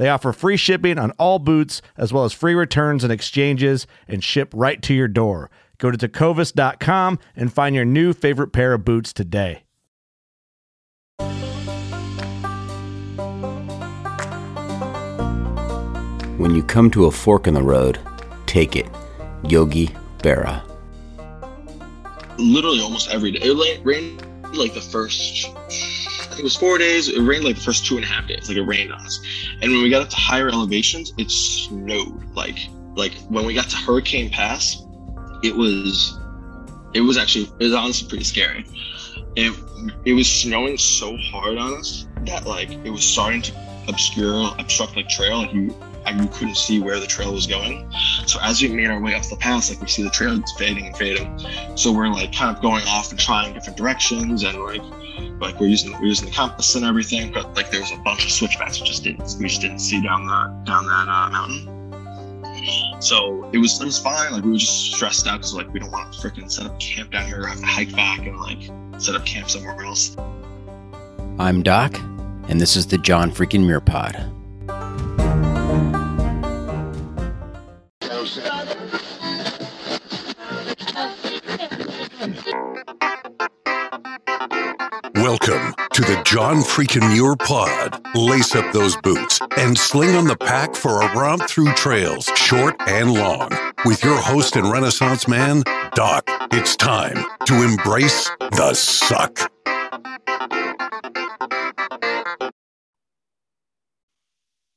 They offer free shipping on all boots, as well as free returns and exchanges, and ship right to your door. Go to tecovas.com and find your new favorite pair of boots today. When you come to a fork in the road, take it. Yogi Berra. Literally almost every day. It rained like the first, I think it was four days. It rained like the first two and a half days. Like it rained on us. And when we got up to higher elevations, it snowed. Like like when we got to Hurricane Pass, it was it was actually it was honestly pretty scary. It it was snowing so hard on us that like it was starting to obscure obstruct like trail. Like you you couldn't see where the trail was going. So as we made our way up the pass, like we see the trail fading and fading. So we're like kind of going off and trying different directions and like like we're using we're using the compass and everything, but like there was a bunch of switchbacks we just didn't we just didn't see down the down that uh, mountain. So it was it was fine. Like we were just stressed out because like we don't want to freaking set up camp down here, or have to hike back and like set up camp somewhere else. I'm Doc, and this is the John freaking Muir Pod. Welcome to the John Freakin' Muir Pod. Lace up those boots and sling on the pack for a romp through trails, short and long. With your host and Renaissance man, Doc, it's time to embrace the suck.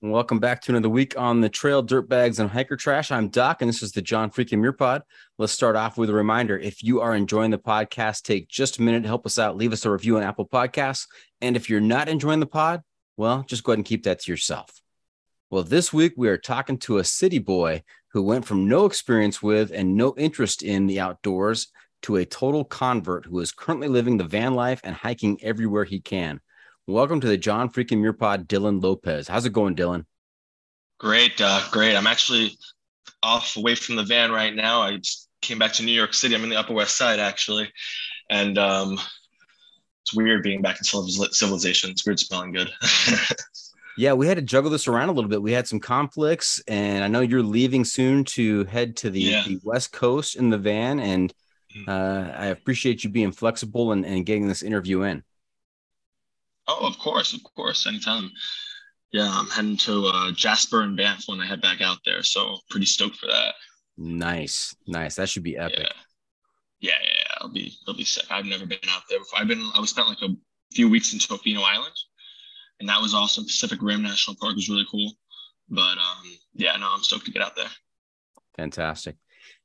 Welcome back to another week on the Trail dirt bags, and Hiker Trash. I'm Doc, and this is the John Freaking Muir Pod. Let's start off with a reminder. If you are enjoying the podcast, take just a minute to help us out. Leave us a review on Apple Podcasts. And if you're not enjoying the pod, well, just go ahead and keep that to yourself. Well, this week we are talking to a city boy who went from no experience with and no interest in the outdoors to a total convert who is currently living the van life and hiking everywhere he can. Welcome to the John Freaking Muir Pod, Dylan Lopez. How's it going, Dylan? Great, uh, great. I'm actually off away from the van right now. I just came back to New York City. I'm in the Upper West Side actually, and um, it's weird being back in civilization. It's weird smelling good. yeah, we had to juggle this around a little bit. We had some conflicts, and I know you're leaving soon to head to the, yeah. the West Coast in the van, and mm. uh, I appreciate you being flexible and, and getting this interview in. Oh, of course, of course, anytime. Yeah, I'm heading to uh, Jasper and Banff when I head back out there, so pretty stoked for that. Nice, nice. That should be epic. Yeah, yeah, yeah. It'll be I'll be sick. I've never been out there before. I've been I was spent like a few weeks in Tofino Island, and that was awesome. Pacific Rim National Park was really cool. But um, yeah, no, I'm stoked to get out there. Fantastic.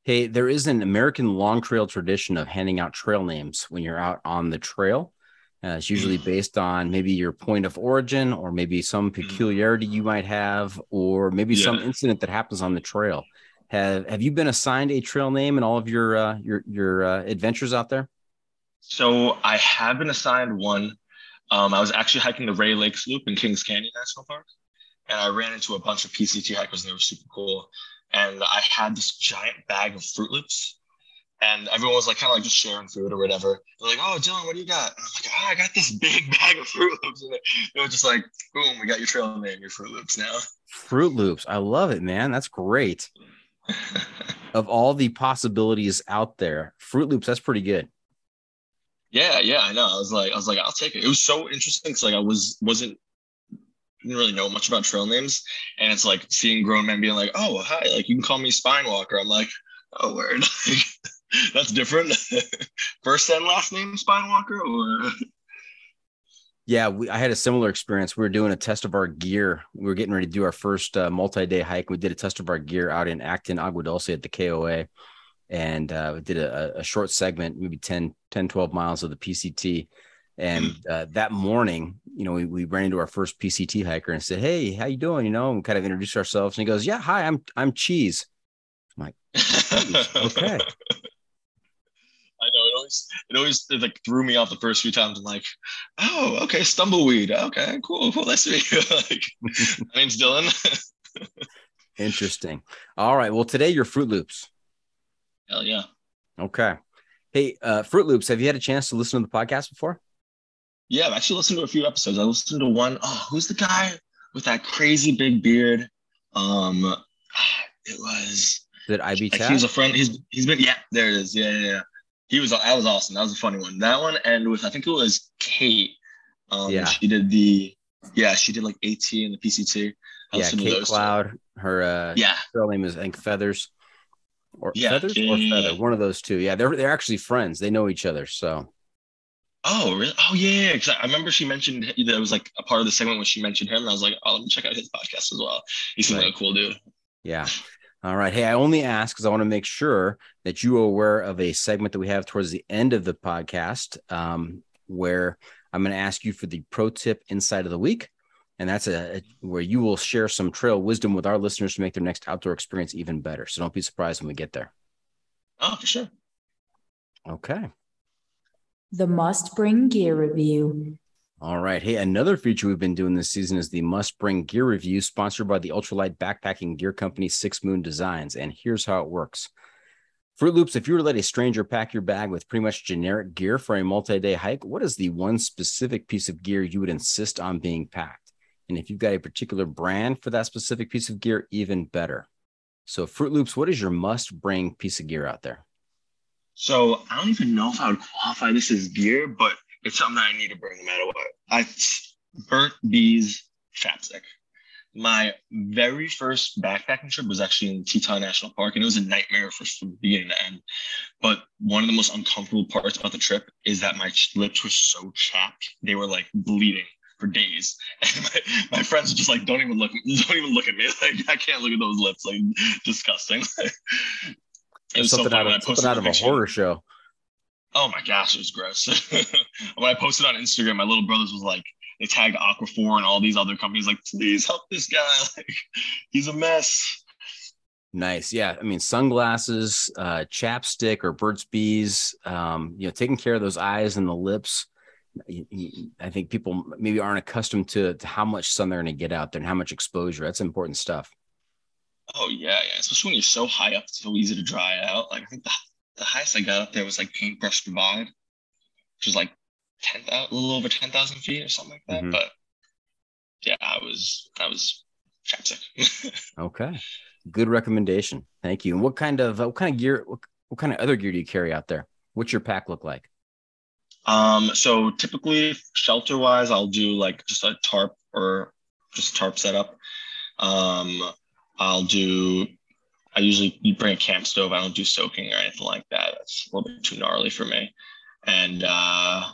Hey, there is an American long trail tradition of handing out trail names when you're out on the trail. Uh, it's usually based on maybe your point of origin or maybe some peculiarity you might have or maybe Yeah. some incident that happens on the trail. Have Have you been assigned a trail name in all of your uh, your your uh, adventures out there? So I have been assigned one. Um, I was actually hiking the Rae Lakes Loop in Kings Canyon National Park, and I ran into a bunch of PCT hikers, and they were super cool. And I had this giant bag of Fruit Loops, and everyone was like kind of like just sharing food or whatever. They're like, "Oh, Dylan, what do you got?" And I'm like, "Oh, I got this big bag of Fruit Loops." And it, it was just like, "Boom, we got your trail name, your Fruit Loops now." Fruit Loops. I love it, man. That's great. Of all the possibilities out there, Fruit Loops. That's pretty good. Yeah, yeah, I know. I was like, I was like, I'll take it. It was so interesting because like I was wasn't didn't really know much about trail names, and it's like seeing grown men being like, "Oh, hi, like you can call me Spine Walker." I'm like, "Oh, word, that's different." First and last name Spine Walker, or Yeah, we, I had a similar experience. We were doing a test of our gear. We were getting ready to do our first uh, multi-day hike. We did a test of our gear out in Acton, Agua Dulce at the KOA. And uh, we did a, a short segment, maybe 10, 10, 12 miles of the PCT. And uh, that morning, you know, we, we ran into our first PCT hiker and said, Hey, how you doing? You know, and kind of introduced ourselves. And he goes, Yeah, hi, I'm I'm cheese. okay. I know it always it always it like threw me off the first few times. I'm like, oh, okay, stumbleweed. Okay, cool, cool. Nice to meet you. like, my name's Dylan. Interesting. All right. Well, today you're Fruit Loops. Hell yeah. Okay. Hey, uh, Fruit Loops, have you had a chance to listen to the podcast before? Yeah, I've actually listened to a few episodes. I listened to one. Oh, who's the guy with that crazy big beard? Um, it was it IB like Chat? he was a friend. He's he's been yeah, there it is. Yeah, yeah, yeah. He was that was awesome. That was a funny one. That one and with I think it was Kate. Um, Yeah. she did the yeah, she did like AT and the PCT. I yeah, Kate those two. Cloud. Her uh, Yeah, girl name is I think Feathers, or Yeah, Feathers or Feather. One of those two. Yeah, they're they're actually friends. They know each other. So Oh, really? Oh, yeah. yeah, 'cause I remember she mentioned that it was like a part of the segment when she mentioned him. And I was like, oh, let me check out his podcast as well. He seems Right. like a cool dude. yeah. All right. Hey, I only ask because I want to make sure that you are aware of a segment that we have towards the end of the podcast, um, where I'm going to ask you for the pro tip insight of the week. And that's a where you will share some trail wisdom with our listeners to make their next outdoor experience even better. So don't be surprised when we get there. Oh, for sure. Okay. The must bring gear review. All right. Hey, another feature we've been doing this season is the must bring gear review sponsored by the ultralight backpacking gear company Six Moon Designs. And here's how it works Fruit Loops, if you were to let a stranger pack your bag with pretty much generic gear for a multi day hike, what is the one specific piece of gear you would insist on being packed? And if you've got a particular brand for that specific piece of gear, even better. So, Fruit Loops, what is your must bring piece of gear out there? So I don't even know if I would qualify this as gear, but it's something that I need to bring no matter what. I Burt's Bees chapstick. My very first backpacking trip was actually in Teton National Park, and it was a nightmare for, from beginning to end. But one of the most uncomfortable parts about the trip is that my lips were so chapped; they were like bleeding for days. And my, my friends were just like, "Don't even look, don't even look at me. Like I can't look at those lips. Like disgusting." It was something funny out of, something out of a horror show. Oh my gosh, it was gross. when I posted on Instagram, my little brothers was like, they tagged Aquaphor and all these other companies, like, please help this guy. Like, he's a mess. Nice. Yeah. I mean, sunglasses, uh, chapstick or Burt's Bees, um, you know, taking care of those eyes and the lips. I think people maybe aren't accustomed to, to how much sun they're going to get out there and how much exposure. That's important stuff. Oh yeah, yeah. Especially when you're so high up, it's so easy to dry out. Like I think the, the highest I got up there was like Paintbrush Divide, which was like ten a little over ten thousand feet or something like that. Mhm. But yeah, I was I was chapstick. Okay. Good recommendation. Thank you. And what kind of, what kind of gear, what, what kind of other gear do you carry out there? What's your pack look like? Um, so typically shelter wise, I'll do like just a tarp or just tarp setup. Um, I'll do, I usually you bring a camp stove. I don't do soaking or anything like that. That's a little bit too gnarly for me. And uh,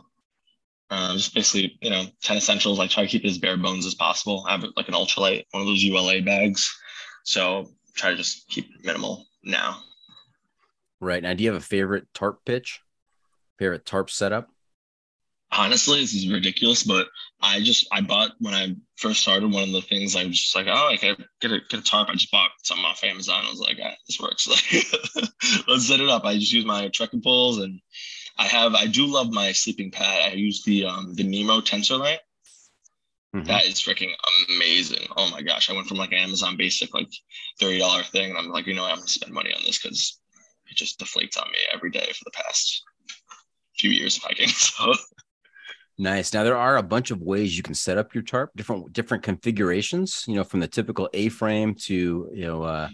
uh, just basically, you know, 10 essentials. I try to keep it as bare bones as possible. I have like an ultralight, one of those ULA bags. So try to just keep minimal now. Right now, do you have a favorite tarp pitch? Favorite tarp setup? Honestly, this is ridiculous, but I just I bought when I first started one of the things I was just like, oh, I can get a get a tarp. I just bought something off Amazon. I was like, ah, this works. Like, let's set it up. I just use my trekking poles, and I have I do love my sleeping pad. I use the um the Nemo Tensorlight. Mhm. That is freaking amazing. Oh my gosh. I went from like an Amazon basic like $30 thing. And I'm like, you know, what? I'm gonna spend money on this because it just deflates on me every day for the past few years of hiking. So Nice. Now there are a bunch of ways you can set up your tarp, different different configurations. You know, from the typical A-frame to you know uh,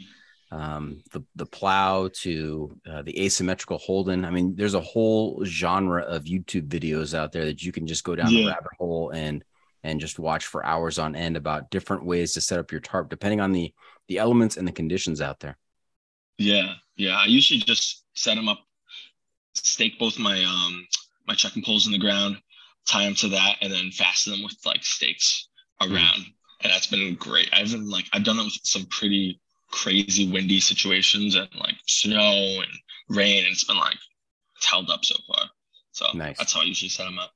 um, the the plow to uh, the asymmetrical Holden. I mean, there's a whole genre of YouTube videos out there that you can just go down the rabbit hole and and just watch for hours on end about different ways to set up your tarp, depending on the the elements and the conditions out there. Yeah, yeah. I usually just set them up, stake both my um my trekking poles in the ground, tie them to that, and then fasten them with like stakes around. And that's been great. I've been like I've done it with some pretty crazy windy situations and like snow and rain, and it's been like it's held up so far. So Nice. that's how I usually set them up.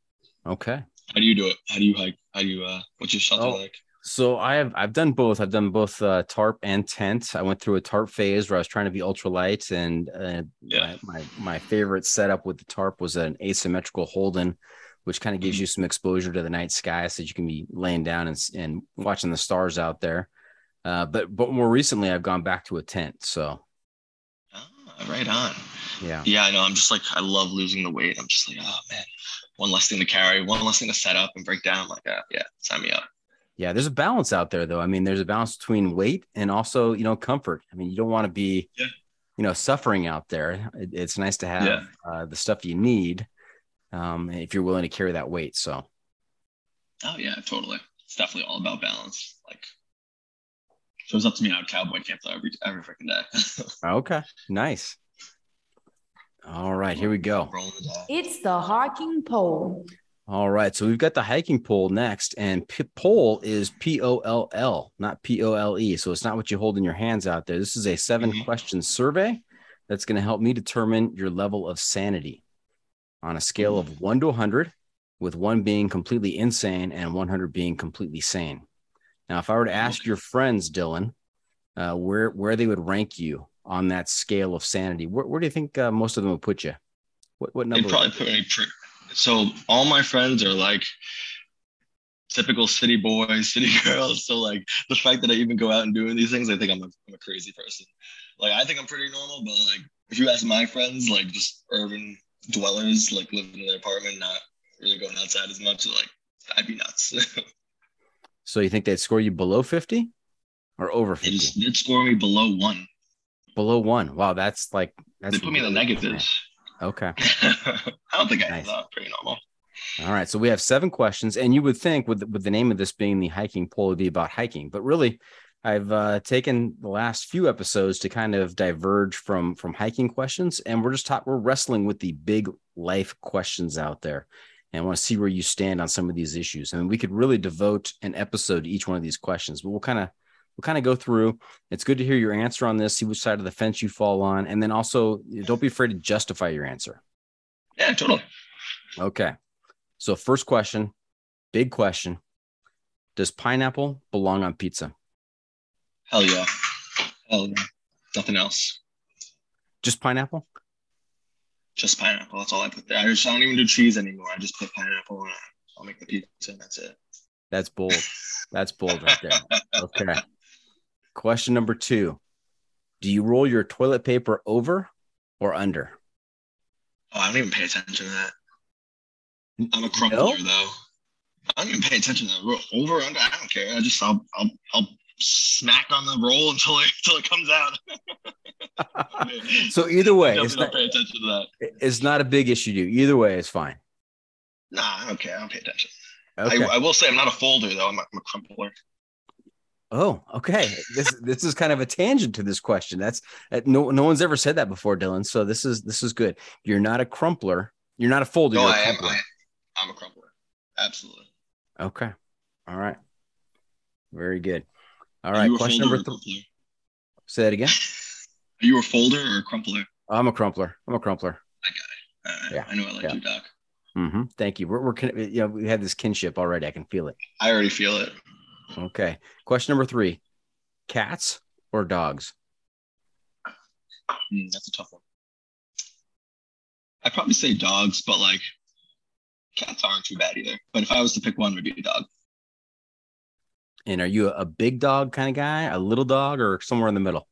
Okay. How do you do it? How do you hike? How do you uh? What's your shelter Oh, like? So I have I've done both. I've done both uh, tarp and tent. I went through a tarp phase where I was trying to be ultralight, and uh, Yeah. my, my my favorite setup with the tarp was an asymmetrical Holden, which kind of gives you some exposure to the night sky, so you can be laying down and and watching the stars out there. Uh, but but more recently, I've gone back to a tent. So Ah, right on. yeah, Yeah, I know. I'm just like I love losing the weight. I'm just like, oh man, one less thing to carry, one less thing to set up and break down. I'm like, uh, yeah, sign me up. yeah. There's a balance out there, though. I mean, there's a balance between weight and also you know comfort. I mean, you don't want to be Yeah. you know suffering out there. It- it's nice to have Yeah. uh, the stuff you need um, if you're willing to carry that weight. So Oh yeah, totally. It's definitely all about balance. Like, shows up to me out at cowboy camp though every every freaking day. okay, nice. All right, here we go. Rolling the dice. It's the hiking poll. All right, so we've got the hiking poll next, and p- pole is P O L L, not P O L E. So it's not what you hold in your hands out there. This is a 7 Mhm. question survey that's going to help me determine your level of sanity on a scale of one to 100, with one being completely insane and 100 being completely sane. Now, if I were to ask your friends, Dylan, uh, where where they would rank you on that scale of sanity, where, where do you think uh, most of them would put you? What what number? They'd probably put me. Pre- so all my friends are like typical city boys, city girls. So like the fact that I even go out and doing these things, I think I'm a, I'm a crazy person. Like I think I'm pretty normal, but like if you ask my friends, like just urban dwellers, like living in their apartment, not really going outside as much, like I'd be nuts. So you think they'd score you below 50 or over they 50? just they'd score me below one. below one. Wow, that's like that's they put me in the negatives. Okay. I don't think I Nice. pretty normal. All right. So we have seven questions, and you would think with with the name of this being the hiking poll, it'd be about hiking, but really, I've uh, taken the last few episodes to kind of diverge from from hiking questions, and we're just talk, we're wrestling with the big life questions out there, and I want to see where you stand on some of these issues. I mean, we could really devote an episode to each one of these questions, but we'll kind of we'll kind of go through. It's good to hear your answer on this, see which side of the fence you fall on, and then also don't be afraid to justify your answer. Yeah, totally. Okay. So, first question, big question Does pineapple belong on pizza? Hell yeah. Hell yeah. Nothing else. Just pineapple? Just pineapple. That's all I put there. I just I don't even do cheese anymore. I just put pineapple on it. I'll make the pizza and that's it. That's bold. That's bold right there. Okay. Question number two Do you roll your toilet paper over or under? Oh, I don't even pay attention to that. I'm a crumpler though. I don't even pay attention to that. Over under, I don't care. I just I'll I'll, I'll smack on the roll until it until it comes out. So, either way, it's don't pay attention to that. it's not a big issue to you. Either way, it's fine. Nah, I don't care. I don't pay attention. Okay. I, I will say I'm not a folder though. I'm a, I'm a crumpler. Oh, okay. This this is kind of a tangent to this question. That's no no one's ever said that before, Dylan. So this is this is good. You're not a crumpler. You're not a folder. No, you're a I am. I'm a crumpler. Absolutely. Okay. All right. Very good. All right. Question number three. Say that again. Are you a folder or a crumpler? I'm a crumpler. I'm a crumpler. I got Uh, Yeah, I know I like yeah. you, Doc. Mm-hmm. Thank you. We're, we're you know we have this kinship already. I can feel it. I already feel it. Okay. Question number three: Cats or dogs? Hmm, that's a tough one. I'd probably say dogs, but like cats aren't too bad either. But if I was to pick one, it would be a dog. And are you a big dog kind of guy, a little dog, or somewhere in the middle?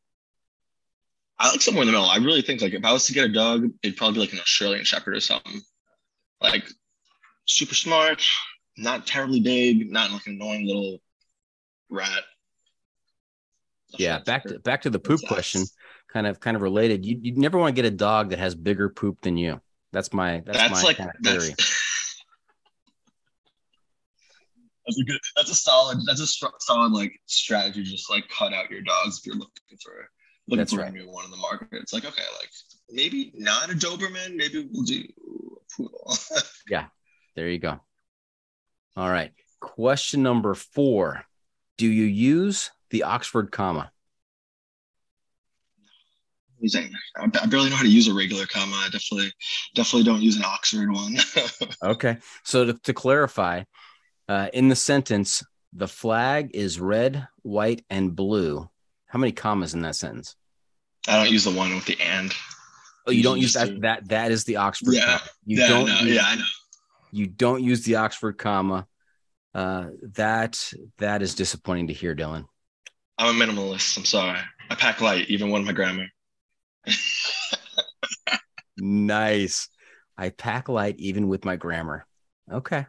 I like somewhere in the middle. I really think like if I was to get a dog, it'd probably be like an Australian Shepherd or something. Like super smart, not terribly big, not like an annoying little rat. Yeah. Back to back to the poop question. Kind of kind of related. You you never want to get a dog that has bigger poop than you. That's my that's, That's, my like kind of theory. that's a good. That's a solid. That's a solid like strategy. Just like cut out your dogs if you're looking for looking That's for right. a new one in the market. It's like okay, like maybe not a Doberman. Maybe we'll do a poodle. Yeah there you go. All right. Question number four. Do you use the Oxford comma? I barely know how to use a regular comma. I definitely, definitely don't use an Oxford one. Okay. So to, to clarify, uh, in the sentence, the flag is red, white, and blue. How many commas in that sentence? I don't use the one with the and. Oh, you don't use that. That that is the Oxford. Yeah. comma. You yeah, don't. no, use, yeah, I know. You don't use the Oxford comma. Uh, that that is disappointing to hear, Dylan. I'm a minimalist. I'm sorry. I pack light, even when my grammar. Nice. I pack light even with my grammar. Okay.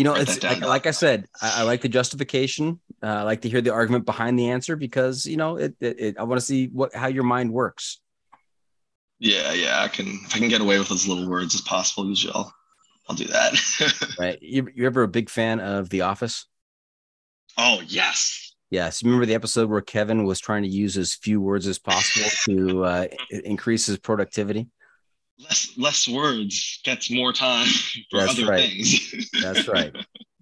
You know, it's like, like I said, I, I like the justification. Uh, I like to hear the argument behind the answer because you know it. it, it I want to see what how your mind works. Yeah, yeah. I can if I can get away with as little words as possible, usually I'll, I'll do that. Right? You, you ever a big fan of The Office? oh yes. Yes. Remember the episode where Kevin was trying to use as few words as possible to uh, increase his productivity? Less less words gets more time for That's other right. things. That's right.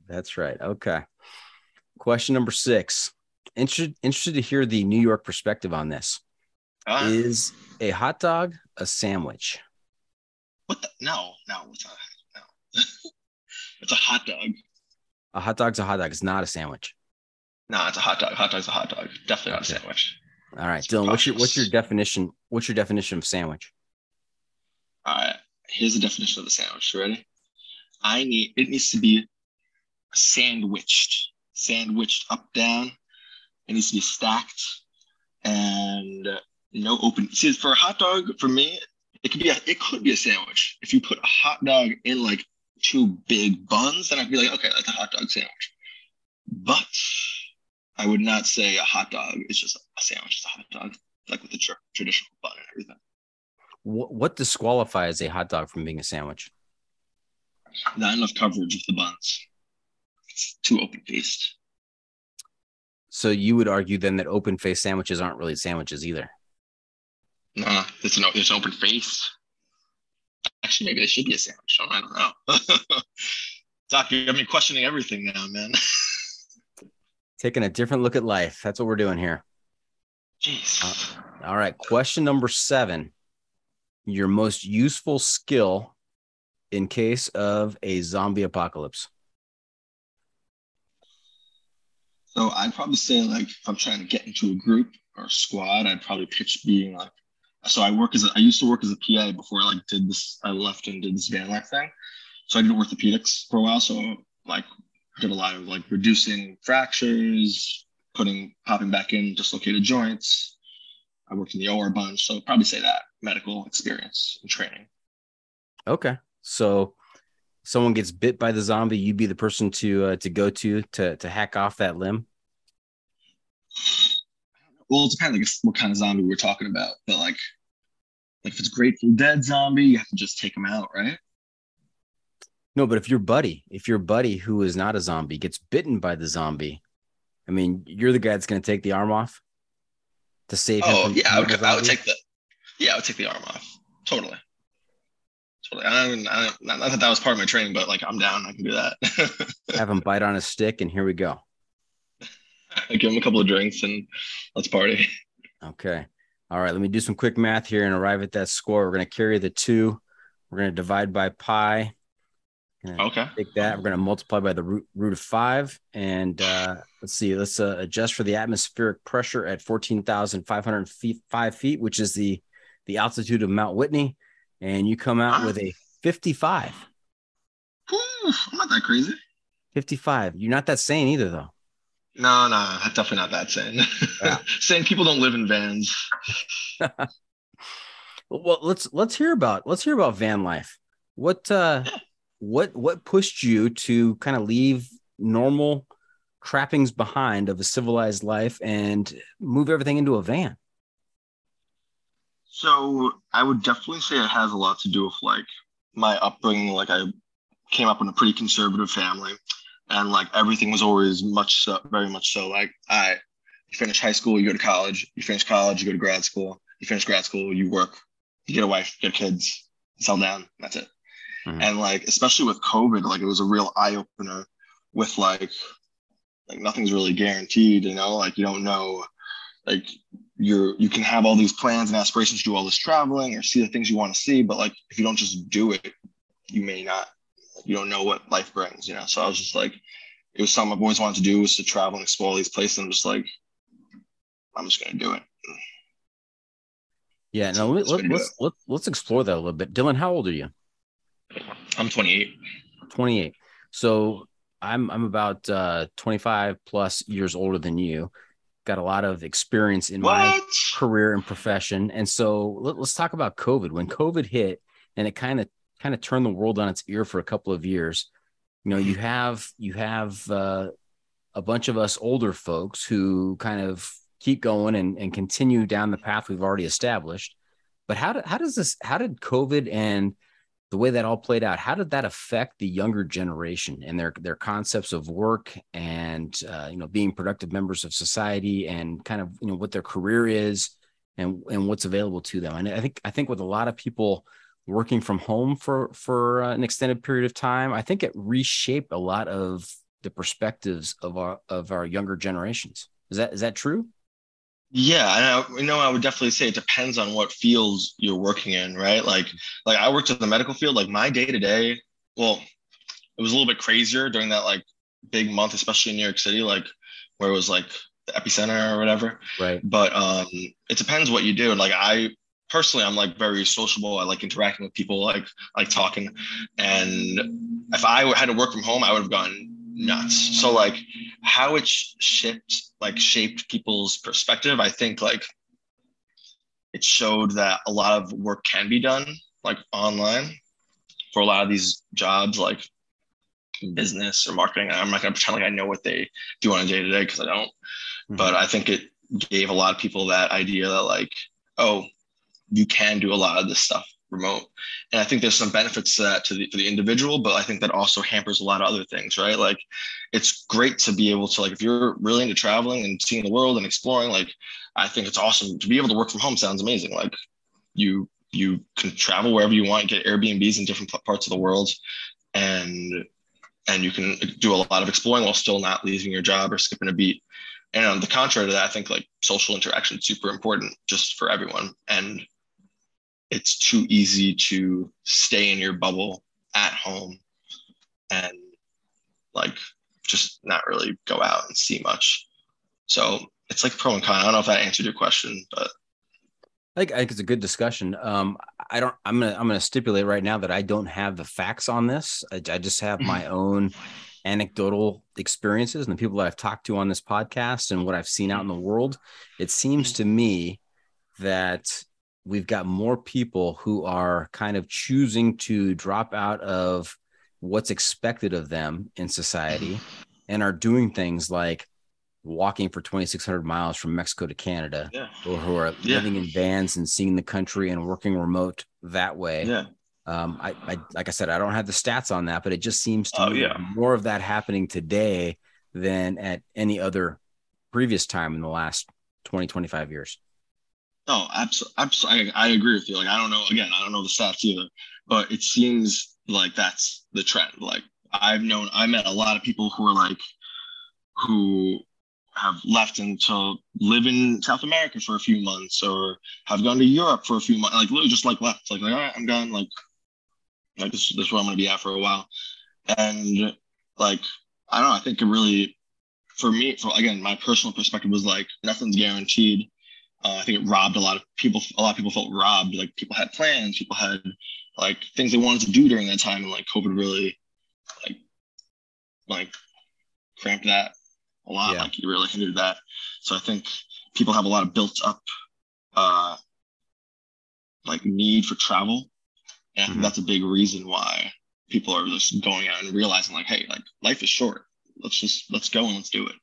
That's right. Okay. Question number six. Interested interested to hear the New York perspective on this. Uh, Is a hot dog a sandwich? what the? No, no. What's a no? it's a hot dog. A hot dog's a hot dog. It's not a sandwich. No, it's a hot dog. Hot dog's a hot dog. Definitely not a sandwich. All right, It's Dylan. What's your what's your definition? What's your definition of sandwich? Right. Here's the definition of the sandwich. Ready? I need it needs to be sandwiched, sandwiched up down. It needs to be stacked and no open. See, for a hot dog, for me, it could be a it could be a sandwich. If you put a hot dog in like two big buns, then I'd be like, okay, that's a hot dog sandwich. But I would not say a hot dog is just a sandwich. It's a hot dog, like with the tr- traditional bun and everything. What, what disqualifies a hot dog from being a sandwich? not enough coverage of the buns. It's too open faced. So you would argue then that open faced sandwiches aren't really sandwiches either. Nah, it's an it's open face. Actually, maybe they should be a sandwich. I don't know. Doc, you got me questioning everything now, man. Taking a different look at life. That's what we're doing here. Jeez. Uh, all right. Question number seven. Your most useful skill in case of a zombie apocalypse. So I'd probably say like if I'm trying to get into a group or a squad, I'd probably pitch being like. So I work as a, I used to work as a PA before I like did this. I left and did this van life thing. So I did orthopedics for a while. So like did a lot of like reducing fractures, putting popping back in dislocated joints. I worked in the OR a bunch, so probably say that medical experience and training. Okay. So someone gets bit by the zombie, you'd be the person to uh, to go to to to hack off that limb. Well, it depends like what kind of zombie we're talking about, but like, like if it's Grateful Dead zombie, you have to just take them out, right? No, but if your buddy, if your buddy who is not a zombie gets bitten by the zombie, I mean, you're the guy that's going to take the arm off to save him. Oh yeah, I would, I would take the yeah, I would take the arm off. Totally. Totally. I don't, I don't, not that that was part of my training, but like I'm down. I can do that. have him bite on a stick, and here we go. I give him a couple of drinks and let's party. Okay. All right, let me do some quick math here and arrive at that score. We're going to carry the two. We're going to divide by pi. Okay. Take that. We're going to multiply by the root, root of five. And uh, let's see, let's uh, adjust for the atmospheric pressure at 14,500 feet, five feet, which is the, the altitude of Mount Whitney. And you come out with a 55. Ooh, I'm not that crazy. 55. You're not that sane either, though. No, no, definitely not that sane. Yeah. Saying people don't live in vans. Well, let's let's hear about let's hear about van life. What uh what what pushed you to kind of leave normal trappings behind of a civilized life and move everything into a van? So I would definitely say it has a lot to do with like my upbringing. Like I came up in a pretty conservative family, and like everything was always much so, very much so. Like I, you finish high school, you go to college. You finish college, you go to grad school. You finish grad school, you work. You get a wife, you get kids, settle down. That's it. Mhm. And like especially with COVID, like it was a real eye opener. With like, like nothing's really guaranteed. You know, like you don't know like you're you can have all these plans and aspirations to do all this traveling or see the things you want to see but like if you don't just do it you may not you don't know what life brings you know so i was just like it was something i've always wanted to do was to travel and explore all these places and i'm just like i'm just going to do it Yeah, no, let, That's what let, we do let's let's explore that a little bit. Dylan, how old are you? I'm 28 28. So I'm I'm about uh 25 plus years older than you. Got a lot of experience in my career and profession. And so let, us talk about COVID. When COVID hit and it kind of kind of turned the world on its ear for a couple of years, you know, you have you have uh, a bunch of us older folks who kind of keep going and, and continue down the path we've already established. But how did how does this how did COVID and the way that all played out, how did that affect the younger generation and their their concepts of work and uh, you know being productive members of society and kind of you know what their career is and and what's available to them? And I think I think with a lot of people working from home for for uh, an extended period of time, I think it reshaped a lot of the perspectives of our of our younger generations. Is that is that true? Yeah, and I, you know, I would definitely say it depends on what fields you're working in, right? Like, like I worked in the medical field. Like my day to day, well, it was a little bit crazier during that like big month, especially in New York City, like where it was like the epicenter or whatever. Right. But um, it depends what you do. And like I personally, I'm like very sociable. I like interacting with people, like like talking. And if I had to work from home, I would have gone nuts. So like how it sh- shaped like shaped people's perspective, I think like it showed that a lot of work can be done like online for a lot of these jobs like business or marketing. I'm not gonna pretend like I know what they do on a day to day because I don't. Mm-hmm. But I think it gave a lot of people that idea that like, oh, you can do a lot of this stuff remote. And I think there's some benefits to that to the, for the individual, but I think that also hampers a lot of other things, right? Like it's great to be able to like if you're really into traveling and seeing the world and exploring, like I think it's awesome to be able to work from home sounds amazing. Like you you can travel wherever you want, get Airbnbs in different parts of the world and and you can do a lot of exploring while still not leaving your job or skipping a beat. And on the contrary to that, I think like social interaction is super important just for everyone. And it's too easy to stay in your bubble at home and like just not really go out and see much. So it's like pro and con. I don't know if that answered your question, but I think, I think it's a good discussion. Um, I don't. I'm gonna. I'm gonna stipulate right now that I don't have the facts on this. I, I just have my own anecdotal experiences and the people that I've talked to on this podcast and what I've seen out in the world. It seems to me that we've got more people who are kind of choosing to drop out of what's expected of them in society and are doing things like walking for 2600 miles from Mexico to Canada yeah, or who are Yeah. living in vans and seeing the country and working remote that way. yeah, Um, I, I, like I said, I don't have the stats on that, but it just seems to Oh, me yeah. more of that happening today than at any other previous time in the last 20, 25 years. Oh, no, absolutely, absolutely. I, I agree with you. Like I don't know. Again, I don't know the stats either, but it seems like that's the trend. Like I've known, I met a lot of people who are like, who have left and to live in South America for a few months or have gone to Europe for a few months, like literally just like left, like, like all right, I'm done. Like, like this, this is where I'm gonna be at for a while. And like, I don't know, I think it really for me, for again, my personal perspective was like nothing's guaranteed. Uh, I think it robbed a lot of people. A lot of people felt robbed. Like people had plans, people had like things they wanted to do during that time, and like COVID really, like, like cramped that a lot. Yeah. Like it really hindered that. So I think people have a lot of built up, uh, like need for travel, and I think Mhm. that's a big reason why people are just going out and realizing like, hey, like life is short. Let's just let's go and let's do it.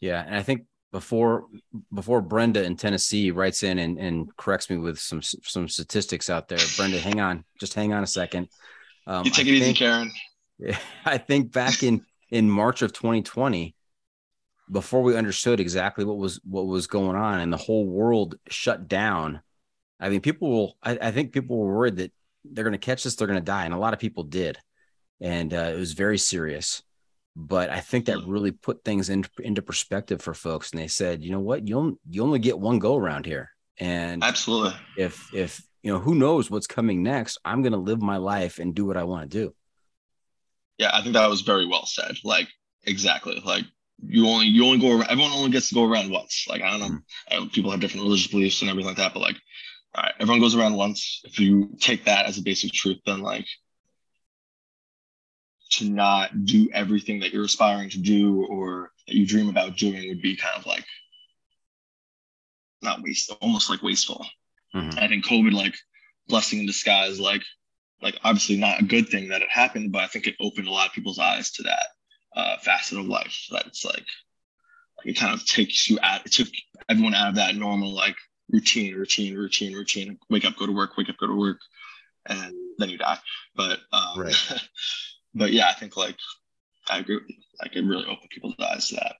Yeah, and I think before before Brenda in Tennessee writes in and, and corrects me with some some statistics out there. Brenda, hang on, just hang on a second. Um, You take I it easy, think- Karen. I think back in in March of 2020, before we understood exactly what was what was going on and the whole world shut down. I mean, people will. I, I think people were worried that they're going to catch this, they're going to die, and a lot of people did, and uh, it was very serious. But I think that hmm. really put things in, into perspective for folks, and they said, you know what, you only, you only get one go around here, and Absolutely. if if you know who knows what's coming next, I'm going to live my life and do what I want to do. Yeah, I think that was very well said. Like exactly. Like you only you only go around. Everyone only gets to go around once. Like I don't hmm. know. I know people have different religious beliefs and everything like that, but like, all right, everyone goes around once. If you take that as a basic truth, then like to not do everything that you're aspiring to do or that you dream about doing would be kind of like not waste, almost like wasteful. Mhm. I think COVID, like blessing in disguise, like like obviously not a good thing that it happened, but I think it opened a lot of people's eyes to that uh, facet of life. That it's like, like it kind of takes you out. It took everyone out of that normal like routine, routine, routine, routine. Wake up, go to work. Wake up, go to work, and then you die. But um, Right. but yeah, I think like I agree. Like it really opened people's eyes to that.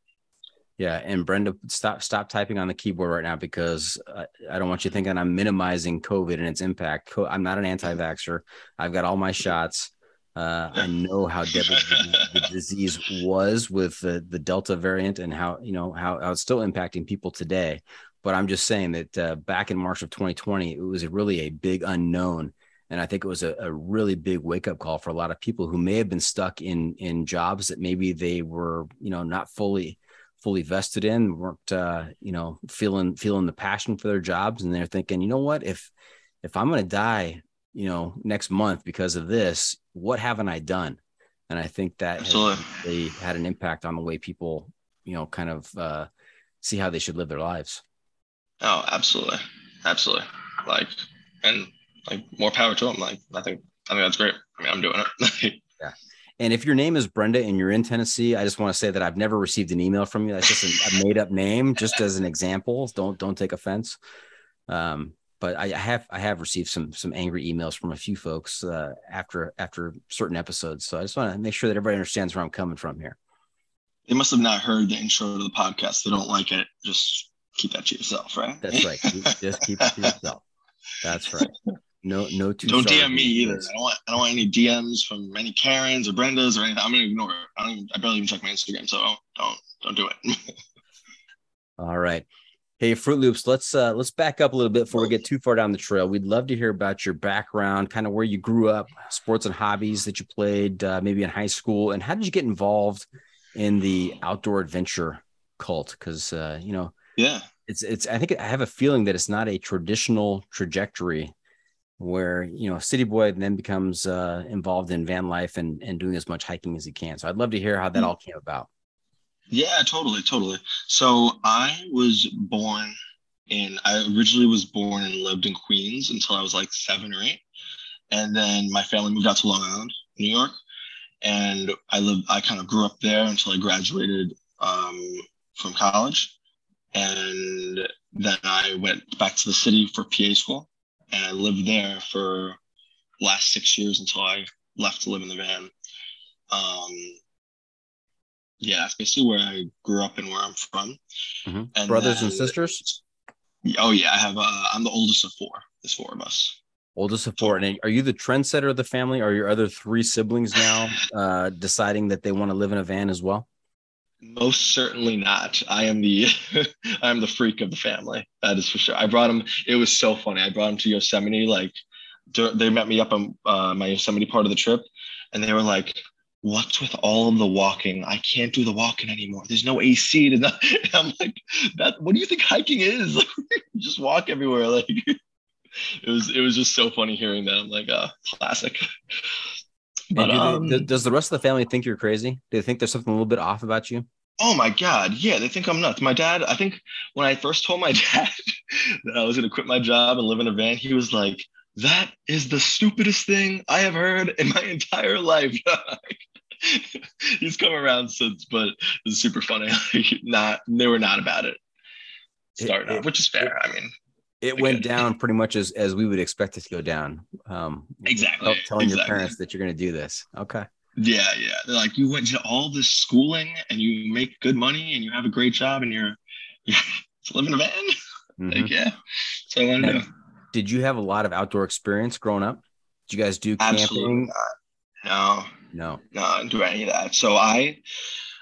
Yeah, and Brenda, stop stop typing on the keyboard right now because I, I don't want you thinking I'm minimizing COVID and its impact. I'm not an anti-vaxxer. I've got all my shots. Uh, I know how deadly the, the disease was with the, the Delta variant and how you know how, how it's still impacting people today. But I'm just saying that uh, back in March of 2020, it was really a big unknown, and I think it was a, a really big wake up call for a lot of people who may have been stuck in in jobs that maybe they were you know not fully fully vested in, weren't uh, you know feeling feeling the passion for their jobs, and they're thinking, you know what, if if I'm going to die, you know, next month because of this, what haven't I done? And I think that they had an impact on the way people, you know, kind of uh, see how they should live their lives. Oh, absolutely, absolutely. Like and like more power to them. Like I think I think that's great. I mean, I'm doing it. Yeah. And if your name is Brenda and you're in Tennessee, I just want to say that I've never received an email from you. That's just a, made up name, just as an example. Don't don't take offense. Um, but I, I have I have received some some angry emails from a few folks uh, after after certain episodes. So I just want to make sure that everybody understands where I'm coming from here. they must have not heard the intro to the podcast. They don't like it. Just keep that to yourself, right? That's right. Just keep it to yourself. That's right. No no two. don't DM me either. I don't want I don't want any DMs from any Karens or Brendas or anything. I'm gonna ignore it. I don't even, I barely even check my Instagram, so don't don't, don't do it. All right. Hey, Fruit Loops, let's uh let's back up a little bit before we get too far down the trail. We'd love to hear about your background, kind of where you grew up, sports and hobbies that you played, uh, maybe in high school, and how did you get involved in the outdoor adventure cult? Because uh, you know, yeah. it's it's I think I have a feeling that it's not a traditional trajectory where you know city boy then becomes uh, involved in van life and and doing as much hiking as he can. So I'd love to hear how that all came about. Yeah, totally, totally. So I was born in I originally was born and lived in Queens until I was like seven or eight. And then my family moved out to Long Island, New York. And I lived I kind of grew up there until I graduated um, from college. And then I went back to the city for PA school. And I lived there for last six years until I left to live in the van. Um, yeah, that's basically where I grew up and where I'm from. Mhm. And Brothers and sisters, Oh yeah, I have. Uh, I'm the oldest of four. There's four of us. oldest of four. And are you the trendsetter of the family? Are your other three siblings now uh, deciding that they want to live in a van as well? Most certainly not. I am the I am the freak of the family. That is for sure. I brought him. It was so funny. I brought him to Yosemite. Like they met me up on uh, my Yosemite part of the trip, and they were like, "What's with all of the walking? I can't do the walking anymore. There's no AC." Not. I'm like, "That. What do you think hiking is? Just walk everywhere." Like, it was. It was just so funny hearing that. I'm like, uh, classic. But, do um, they, does the rest of the family think you're crazy? Do they think there's something a little bit off about you? Oh my God. Yeah, they think I'm nuts. My dad, I think when I first told my dad that I was going to quit my job and live in a van, he was like, that is the stupidest thing I have heard in my entire life. He's come around since, but it's super funny. not they were not about it starting it, off, which is fair. It, I mean, it went down pretty much as as we would expect it to go down. Um, exactly. Telling exactly. your parents that you're going to do this. Okay. Yeah, yeah. They're like, you went to all this schooling and you make good money and you have a great job and you're you're living a van. Mm-hmm. Like, yeah. So I want to did you have a lot of outdoor experience growing up? Did you guys do camping? No, no, no, do any of that. So I,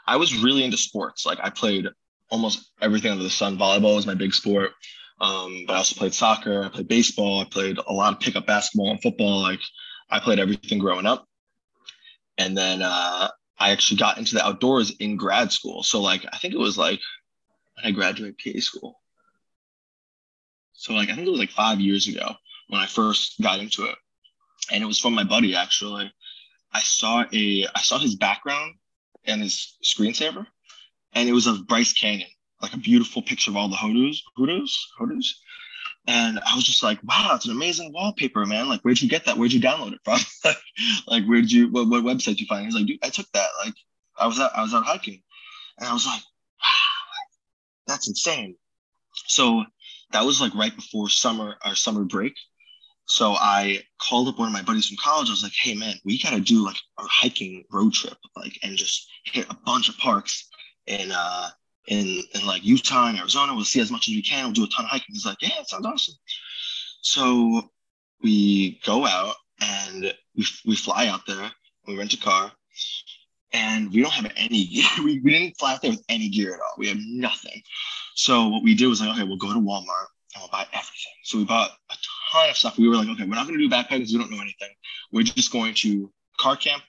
I was really into sports. Like I played almost everything under the sun. Volleyball was my big sport. Um, but I also played soccer. I played baseball. I played a lot of pickup basketball and football. Like I played everything growing up. And then uh, I actually got into the outdoors in grad school. So like I think it was like when I graduated PA school. So like I think it was like five years ago when I first got into it, and it was from my buddy actually. I saw a I saw his background and his screensaver, and it was of Bryce Canyon, like a beautiful picture of all the hoodoos, hoodoos, hoodoos. And I was just like, wow, it's an amazing wallpaper, man. Like, where'd you get that? Where'd you download it from? like, where'd you, what, what website did you find? He's like, dude, I took that. Like, I was out, I was out hiking. And I was like, wow, that's insane. So that was like right before summer our summer break. So I called up one of my buddies from college. I was like, hey man, we gotta do like a hiking road trip, like and just hit a bunch of parks in uh in in like Utah and Arizona. We'll see as much as we can. We'll do a ton of hiking. He's like, yeah, it sounds awesome. So we go out and we we fly out there. We rent a car, and we don't have any gear. We, we didn't fly out there with any gear at all. We have nothing. So what we did was like, okay, we'll go to Walmart and we'll buy everything. So we bought a ton of stuff. We were like, okay, we're not going to do backpacking we don't know anything. We're just going to car camp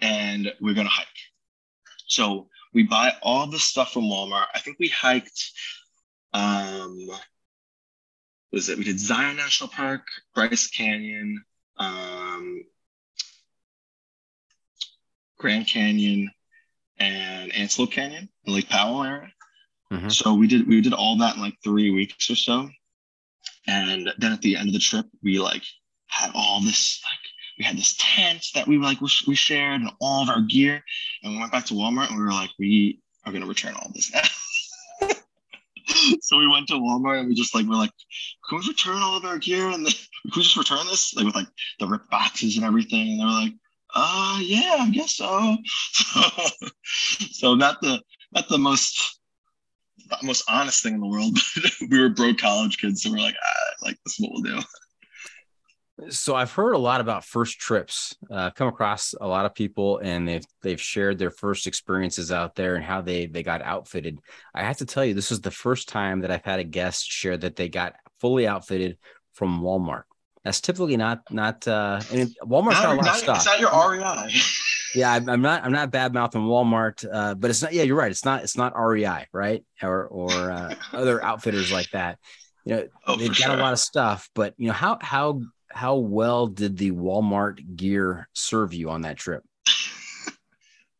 and we're going to hike. So we buy all the stuff from Walmart. I think we hiked, um, was it? We did Zion National Park, Bryce Canyon, um, Grand Canyon, and Antelope Canyon, Lake Powell area. Mm-hmm. So we did we did all that in like three weeks or so. And then at the end of the trip, we like had all this like we had this tent that we like we shared and all of our gear. And we went back to Walmart and we were like, we are gonna return all this now. so we went to Walmart and we just like we're like, can we return all of our gear and then, can we just return this like with like the ripped boxes and everything? And they were like, uh yeah, I guess so. so not the not the most the most honest thing in the world. we were broke college kids, so we're like, ah, like this is what we'll do. So I've heard a lot about first trips. Uh, come across a lot of people, and they've they've shared their first experiences out there and how they they got outfitted. I have to tell you, this is the first time that I've had a guest share that they got fully outfitted from Walmart. That's typically not not. Uh, I mean, Walmart's not, got a lot not, of stuff. It's not your REI. yeah, I'm, I'm, not I'm not bad mouthing Walmart, uh, but it's not. Yeah, you're right. It's not it's not REI, right? Or or uh, other outfitters like that. You know, oh, they've got sure. a lot of stuff, but you know how how how well did the Walmart gear serve you on that trip?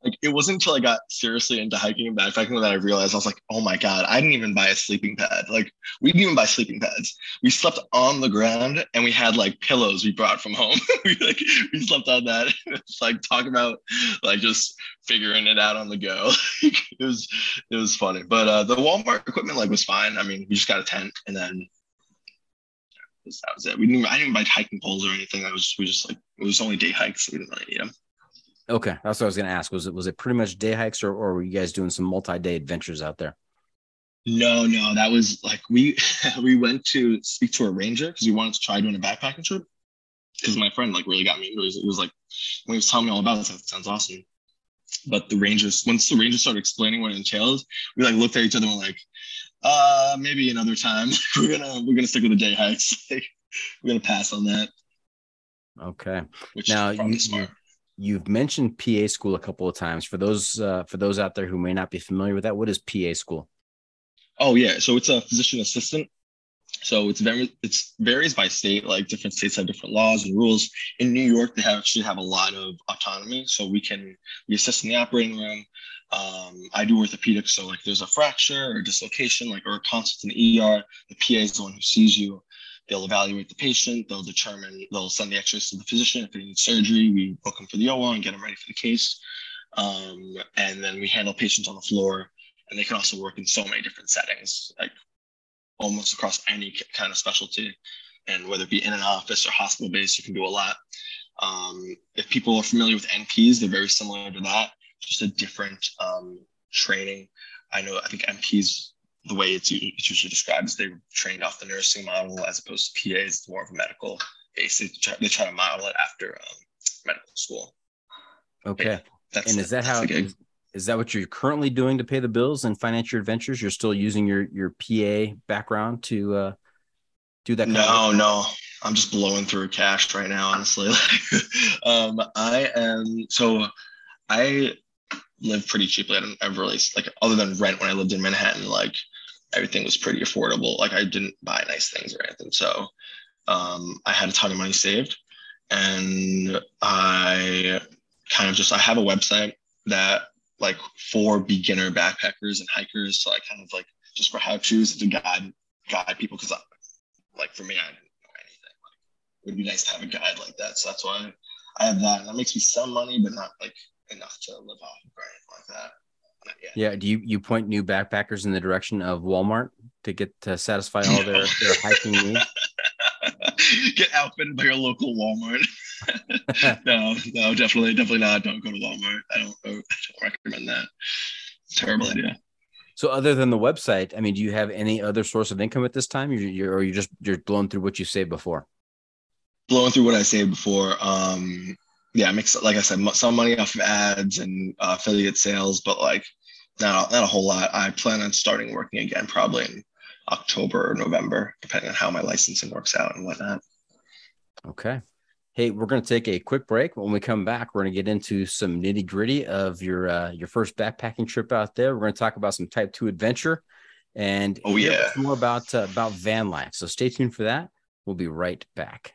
like it wasn't until I got seriously into hiking and backpacking that I realized I was like, oh my god, I didn't even buy a sleeping pad. Like we didn't even buy sleeping pads. We slept on the ground and we had like pillows we brought from home. we like we slept on that. it's like talk about like just figuring it out on the go. it was it was funny. But uh the Walmart equipment like was fine. I mean, we just got a tent and then that was it. We didn't. I didn't buy hiking poles or anything. I was. We just like it was only day hikes. So we didn't really need them. Okay, that's what I was going to ask. Was it was it pretty much day hikes, or, or were you guys doing some multi day adventures out there? No, no, that was like we we went to speak to a ranger because we wanted to try doing a backpacking trip. Because my friend like really got me into it. It was like when he was telling me all about it, that sounds awesome. but the Rangers, once the Rangers started explaining what it entails, we like looked at each other and were like, uh, maybe another time. we're gonna we're gonna stick with the day hikes. we're gonna pass on that. Okay. Which Now, is you-. You've mentioned PA school a couple of times. For those uh, for those out there who may not be familiar with that, what is PA school? Oh yeah, so it's a physician assistant. So it's very it's varies by state. Like different states have different laws and rules. In New York, they have, actually have a lot of autonomy. So we can we assist in the operating room. Um, I do orthopedics, so like there's a fracture or dislocation, like or a consult in the ER, the PA is the one who sees you. They'll evaluate the patient. They'll determine. They'll send the X-rays to the physician if they need surgery. We book them for the OR and get them ready for the case. Um, and then we handle patients on the floor and they can also work in so many different settings, like almost across any kind of specialty. And whether it be in an office or hospital based, you can do a lot. Um, if people are familiar with NPs, they're very similar to that, just a different um, training. I know, I think NPs the way it's, it's usually described is they're trained off the nursing model as opposed to PAs, it's more of a medical base. They try, they try to model it after um, medical school. Okay. That's and the- is that how is, is that what you're currently doing to pay the bills and finance your adventures? You're still using your your PA background to uh, do that kind of No, no. I'm just blowing through cash right now, honestly. um, I am so I live pretty cheaply. I don't ever really like other than rent when I lived in Manhattan, like everything was pretty affordable. Like I didn't buy nice things or anything. So um, I had a ton of money saved and I kind of just I have a website that like for beginner backpackers and hikers. So I kind of like just for how to's to guide guide people because like for me, I didn't know anything. Like, it would be nice to have a guide like that. So that's why I have that. And that makes me some money, but not like enough to live off of anything like that. Yeah. Do you you point new backpackers in the direction of Walmart to get to satisfy all their, their hiking needs? Get outfitted by your local Walmart. no, no, definitely, definitely not. Don't go to Walmart. I don't, I don't recommend that. Terrible idea. So other than the website, I mean, do you have any other source of income at this time? You're, you're or you just you're blown through what you saved before? blowing through what I saved before. Um, yeah, I make like I said, some money off of ads and uh, affiliate sales, but like not not a whole lot. I plan on starting working again probably in October or November, depending on how my licensing works out and whatnot. Okay. Hey, we're going to take a quick break. When we come back, we're going to get into some nitty gritty of your uh, your first backpacking trip out there. We're going to talk about some Type Two adventure, and Oh, yeah. more about uh, about van life. So stay tuned for that. We'll be right back.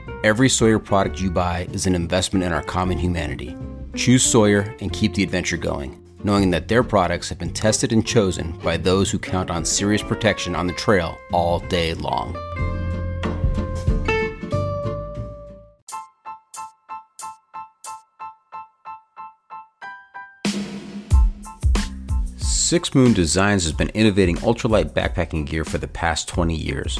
Every Sawyer product you buy is an investment in our common humanity. Choose Sawyer and keep the adventure going, knowing that their products have been tested and chosen by those who count on serious protection on the trail all day long. Six Moon Designs has been innovating ultralight backpacking gear for the past 20 years.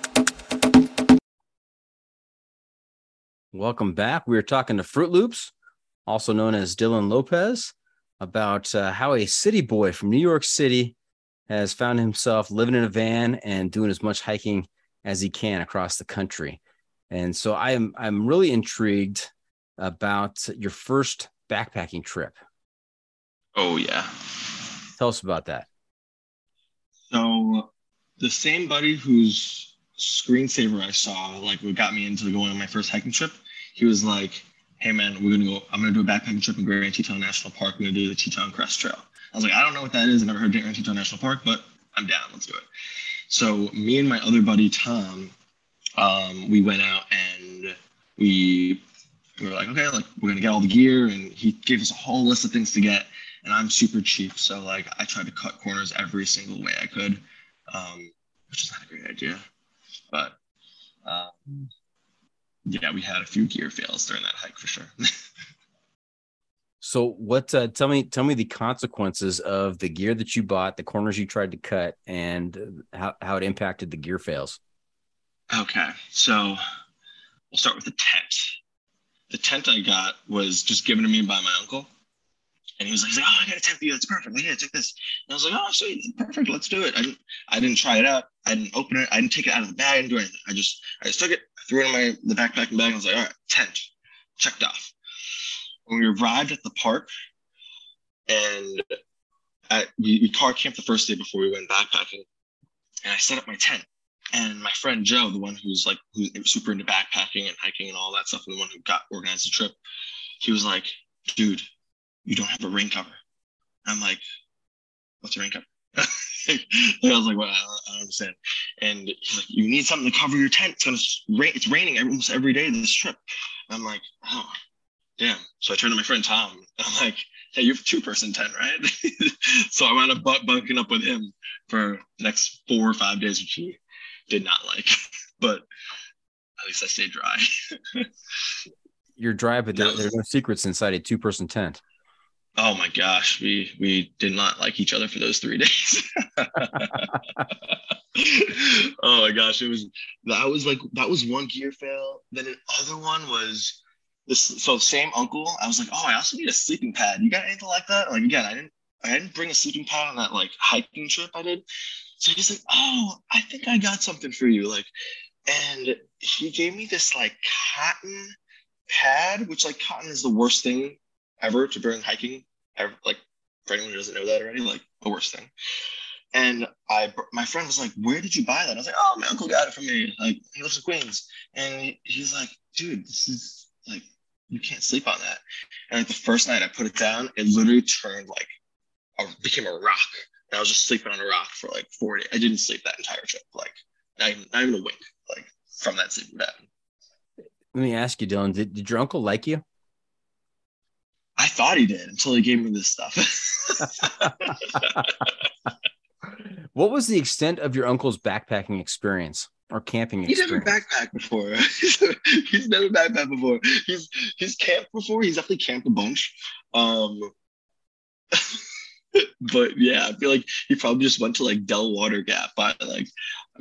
Welcome back. We are talking to Fruit Loops, also known as Dylan Lopez, about uh, how a city boy from New York City has found himself living in a van and doing as much hiking as he can across the country. And so I am I'm really intrigued about your first backpacking trip. Oh yeah. Tell us about that. So the same buddy whose screensaver I saw, like what got me into going on my first hiking trip, he was like, Hey man, we're gonna go, I'm gonna do a backpacking trip in Grand Teton National Park. We're gonna do the Teton Crest Trail. I was like, I don't know what that is. I never heard of Grand Teton National Park, but I'm down. Let's do it. So me and my other buddy Tom, um, we went out and we we were like, okay, like we're gonna get all the gear, and he gave us a whole list of things to get. And I'm super cheap, so like I tried to cut corners every single way I could, um, which is not a great idea. But um, yeah, we had a few gear fails during that hike for sure. so what? Uh, tell me, tell me the consequences of the gear that you bought, the corners you tried to cut, and how how it impacted the gear fails. Okay, so we'll start with the tent. The tent I got was just given to me by my uncle. And he was like, oh, I got a tent for you. That's perfect. Like, yeah, take this. And I was like, oh, sweet, perfect. Let's do it. I didn't, I didn't try it out. I didn't open it. I didn't take it out of the bag. Didn't do anything. I just, I just took it, threw it in my the backpacking bag. And I was like, all right, tent, checked off. When we arrived at the park, and we, we car camped the first day before we went backpacking, and I set up my tent. And my friend Joe, the one who's like who's super into backpacking and hiking and all that stuff, and the one who got organized the trip, he was like, dude, you don't have a rain cover. I'm like, what's a rain cover? I was like, well, I don't, understand. And he's like, you need something to cover your tent. It's gonna rain. It's raining almost every day this trip. I'm like, oh, damn. So I turned to my friend Tom. I'm like, hey, you have a two-person tent, right? so I wound up bunking up with him for the next four or five days, which he did not like. but at least I stayed dry. You're dry, but there, there's no secrets inside a two-person tent. Oh my gosh, we we did not like each other for those three days. oh my gosh, it was that was like that was one gear fail. Then another one was this. So same uncle. I was like, oh, I also need a sleeping pad. You got anything like that? Like again, I didn't I didn't bring a sleeping pad on that like hiking trip I did. So he's like, oh, I think I got something for you. Like, and he gave me this like cotton pad, which like cotton is the worst thing ever to bring hiking. Ever, like for anyone who doesn't know that already, like the worst thing. And I, my friend was like, "Where did you buy that?" I was like, "Oh, my uncle got it for me. Like he lives in Queens." And he's like, "Dude, this is like you can't sleep on that." And like the first night I put it down, it literally turned like a, became a rock. And I was just sleeping on a rock for like four days. I didn't sleep that entire trip, like not even, not even a wink, like from that sleeping bag. Let me ask you, Dylan, did, did your uncle like you? I thought he did until he gave me this stuff. what was the extent of your uncle's backpacking experience or camping experience? He's never backpacked before. he's never backpacked before. He's he's camped before. He's definitely camped a bunch. Um, but yeah, I feel like he probably just went to like Del Water Gap by like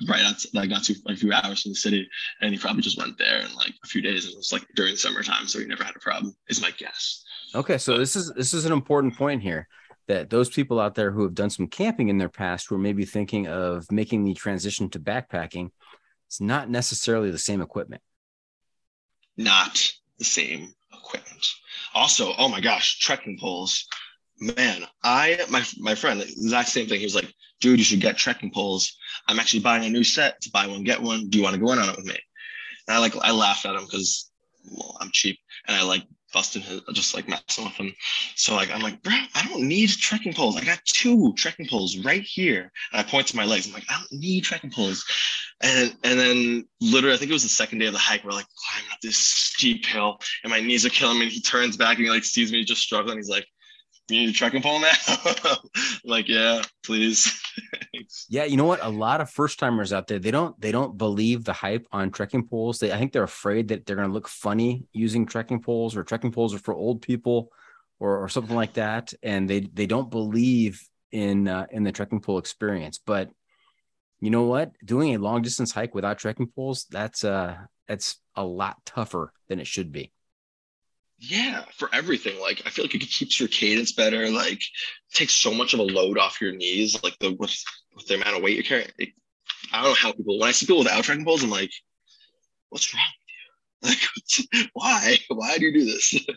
right outside, like not too like a few hours from the city, and he probably just went there in like a few days. And it was like during the summertime, so he never had a problem. Is my guess. Okay, so this is this is an important point here that those people out there who have done some camping in their past who are maybe thinking of making the transition to backpacking, it's not necessarily the same equipment. Not the same equipment. Also, oh my gosh, trekking poles. Man, I my my friend, exact same thing. He was like, dude, you should get trekking poles. I'm actually buying a new set to buy one, get one. Do you want to go in on it with me? And I like I laughed at him because well, I'm cheap, and I like busting his, just like messing with him. So like I'm like, bro, I don't need trekking poles. I got two trekking poles right here. And I point to my legs. I'm like, I don't need trekking poles. And and then literally, I think it was the second day of the hike. We're like climbing up this steep hill, and my knees are killing me. And he turns back and he like sees me just struggling. He's like, "You need a trekking pole now?" Like, yeah, please. Yeah, you know what? A lot of first timers out there, they don't they don't believe the hype on trekking poles. They I think they're afraid that they're gonna look funny using trekking poles or trekking poles are for old people or, or something like that. And they they don't believe in uh, in the trekking pole experience. But you know what? Doing a long distance hike without trekking poles, that's uh that's a lot tougher than it should be. Yeah, for everything. Like I feel like it keeps your cadence better. Like takes so much of a load off your knees. Like the with, with the amount of weight you're carrying. It, I don't know how people. When I see people without trekking poles, I'm like, what's wrong with you? Like, why? Why do you do this?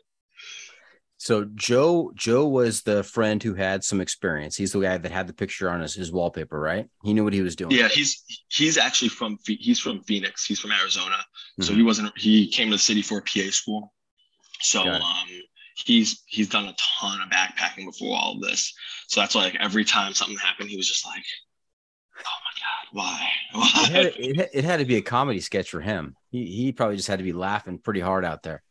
So Joe Joe was the friend who had some experience. He's the guy that had the picture on his, his wallpaper, right? He knew what he was doing. Yeah, he's he's actually from he's from Phoenix. He's from Arizona. So Mhm. he wasn't he came to the city for a PA school. So um he's he's done a ton of backpacking before all of this. So that's why like every time something happened, he was just like, Oh my god, why? It had, Why? it, had- it had to be a comedy sketch for him. He he probably just had to be laughing pretty hard out there.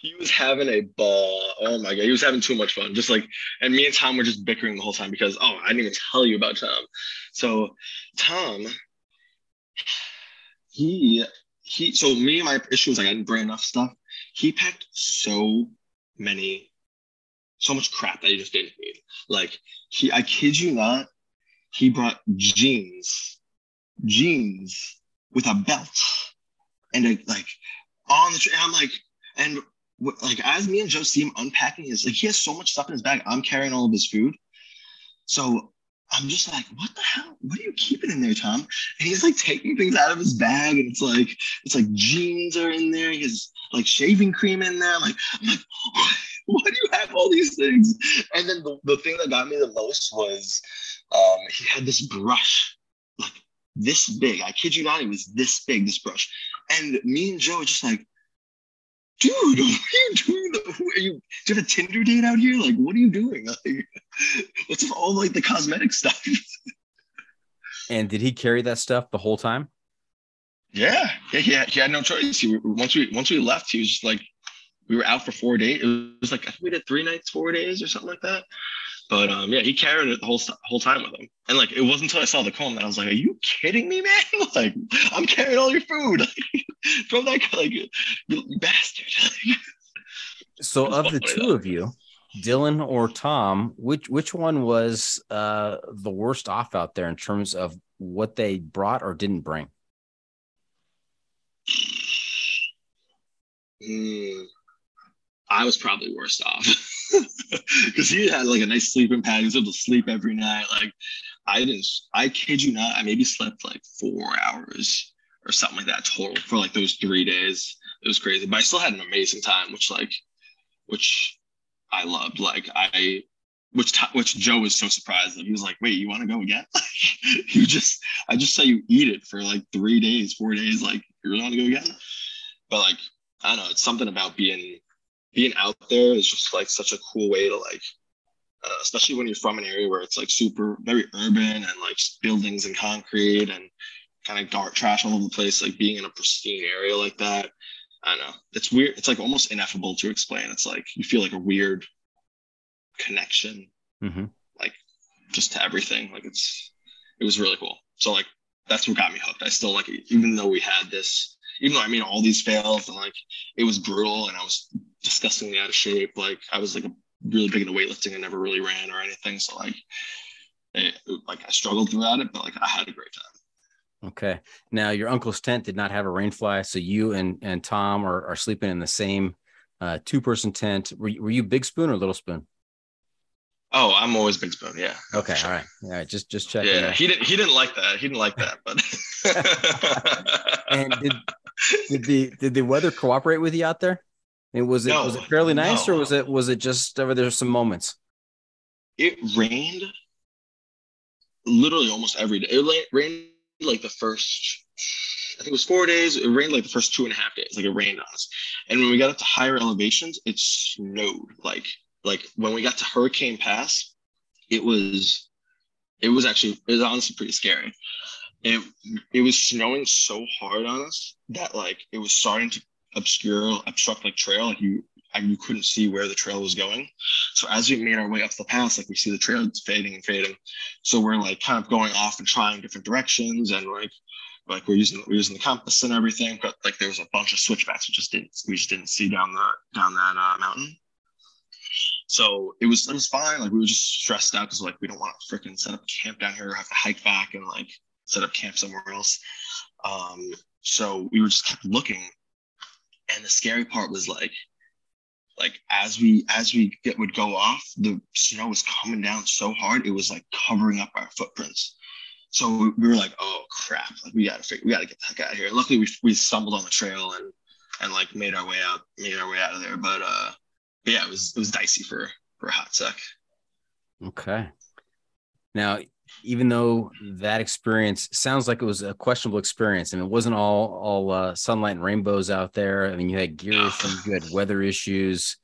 he was having a ball. Oh my god, he was having too much fun. Just like, and me and Tom were just bickering the whole time because oh, I didn't even tell you about Tom. So Tom, he he. So me, and my issue was like I didn't bring enough stuff. He packed so many, so much crap that he just didn't need. Like he, I kid you not, he brought jeans, jeans with a belt, and a, like on the. Tra- and I'm like, and like as me and Joe see him unpacking his like he has so much stuff in his bag. I'm carrying all of his food. So I'm just like, what the hell? What are you keeping in there, Tom? And he's like taking things out of his bag, and it's like it's like jeans are in there. He has like shaving cream in there. Like, I'm like, why do you have all these things? And then the, the thing that got me the most was um, he had this brush, like this big. I kid you not, it was this big, this brush. And me and Joe just like, dude, what are you doing? Who are you? Do you have a Tinder date out here? Like, what are you doing? Like, what's with all like the cosmetic stuff? And did he carry that stuff the whole time? yeah, yeah, he had, he had no choice. He, once we once we left, he was just like, we were out for four days. It was like I think we did three nights, four days, or something like that. But um, yeah, he carried it the whole whole time with him. And like, it wasn't until I saw the comb that I was like, "Are you kidding me, man? like, I'm carrying all your food. Throw that like, you bastard." So of the two of you, Dylan or Tom, which which one was uh the worst off out there in terms of what they brought or didn't bring? Mm, I was probably worst off because he had like a nice sleeping pad. He was able to sleep every night. Like I didn't. I kid you not. I maybe slept like four hours or something like that total for like those three days. It was crazy, but I still had an amazing time, which like, which I loved. Like I, which t- which Joe was so surprised that he was like, "Wait, you want to go again?" you just, I just saw you eat it for like three days, four days. Like you really want to go again? But like I don't know, it's something about being being out there is just like such a cool way to like uh, especially when you're from an area where it's like super very urban and like buildings and concrete and kind of dark trash all over the place like being in a pristine area like that i don't know it's weird it's like almost ineffable to explain it's like you feel like a weird connection Mm-hmm. just to everything. Like it's it was really cool. So like that's what got me hooked. I still like even though we had this, even though I mean all these fails and like it was brutal and I was disgustingly out of shape. Like I was like a, really big into weightlifting and never really ran or anything. So like it, like I struggled throughout it, but like I had a great time. Okay. Now your uncle's tent did not have a rain fly, so you and and Tom are, are sleeping in the same uh, two person tent. Were you, were you big spoon or little spoon? Oh, I'm always big spoon. Yeah. Okay. Sure. All right. All right. Just just checking. Yeah, he didn't. He didn't like that. He didn't like that. But and did did the did the weather cooperate with you out there? And was it No, was it fairly nice or was it was it just over there some moments? it rained literally almost every day. It rained like the first I think it was four days. It rained like the first two and a half days. Like it rained on us. And when we got up to higher elevations, it snowed. Like like when we got to Hurricane Pass, it was it was actually it was honestly pretty scary. It it was snowing so hard on us that like it was starting to obscure obstruct like trail. Like you and you couldn't see where the trail was going. So as we made our way up the pass, like we see the trail fading and fading. So we're like kind of going off and trying different directions and like like we're using we're using the compass and everything, but like there was a bunch of switchbacks we just didn't we just didn't see down the down that uh, mountain. So it was it was fine. Like we were just stressed out because like we don't want to freaking set up camp down here or have to hike back and like set up camp somewhere else. Um, so we were just kept looking, and the scary part was like like as we as we get would go off, the snow was coming down so hard it was like covering up our footprints. So we were like, oh crap, like we gotta figure, we gotta get the heck out of here. Luckily, we we stumbled on the trail and and like made our way out, made our way out of there. But uh, but yeah, it was it was dicey for for a hot sec. Okay. Now, even though that experience sounds like it was a questionable experience, and it wasn't all all uh, sunlight and rainbows out there. I mean, you had gear issues, you had weather issues,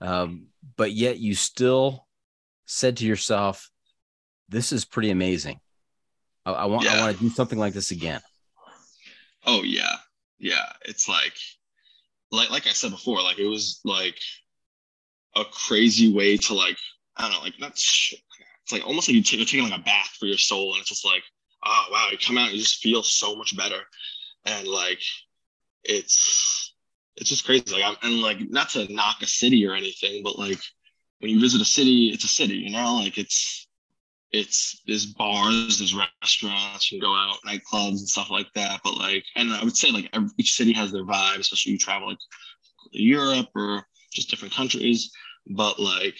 um, but yet you still said to yourself, "This is pretty amazing. I, I want Yeah. I want to do something like this again." Oh yeah, yeah. It's like, like like I said before, like it was like a crazy way to like I don't know, like not. sh- It's like almost like you take, you're taking like a bath for your soul, and it's just like, oh wow, you come out, you just feel so much better, and like, it's it's just crazy. Like I'm and like not to knock a city or anything, but like when you visit a city, it's a city, you know, like it's it's there's bars, there's restaurants, you can go out, nightclubs and stuff like that. But like, and I would say like every, each city has their vibe, especially you travel like Europe or just different countries. But like,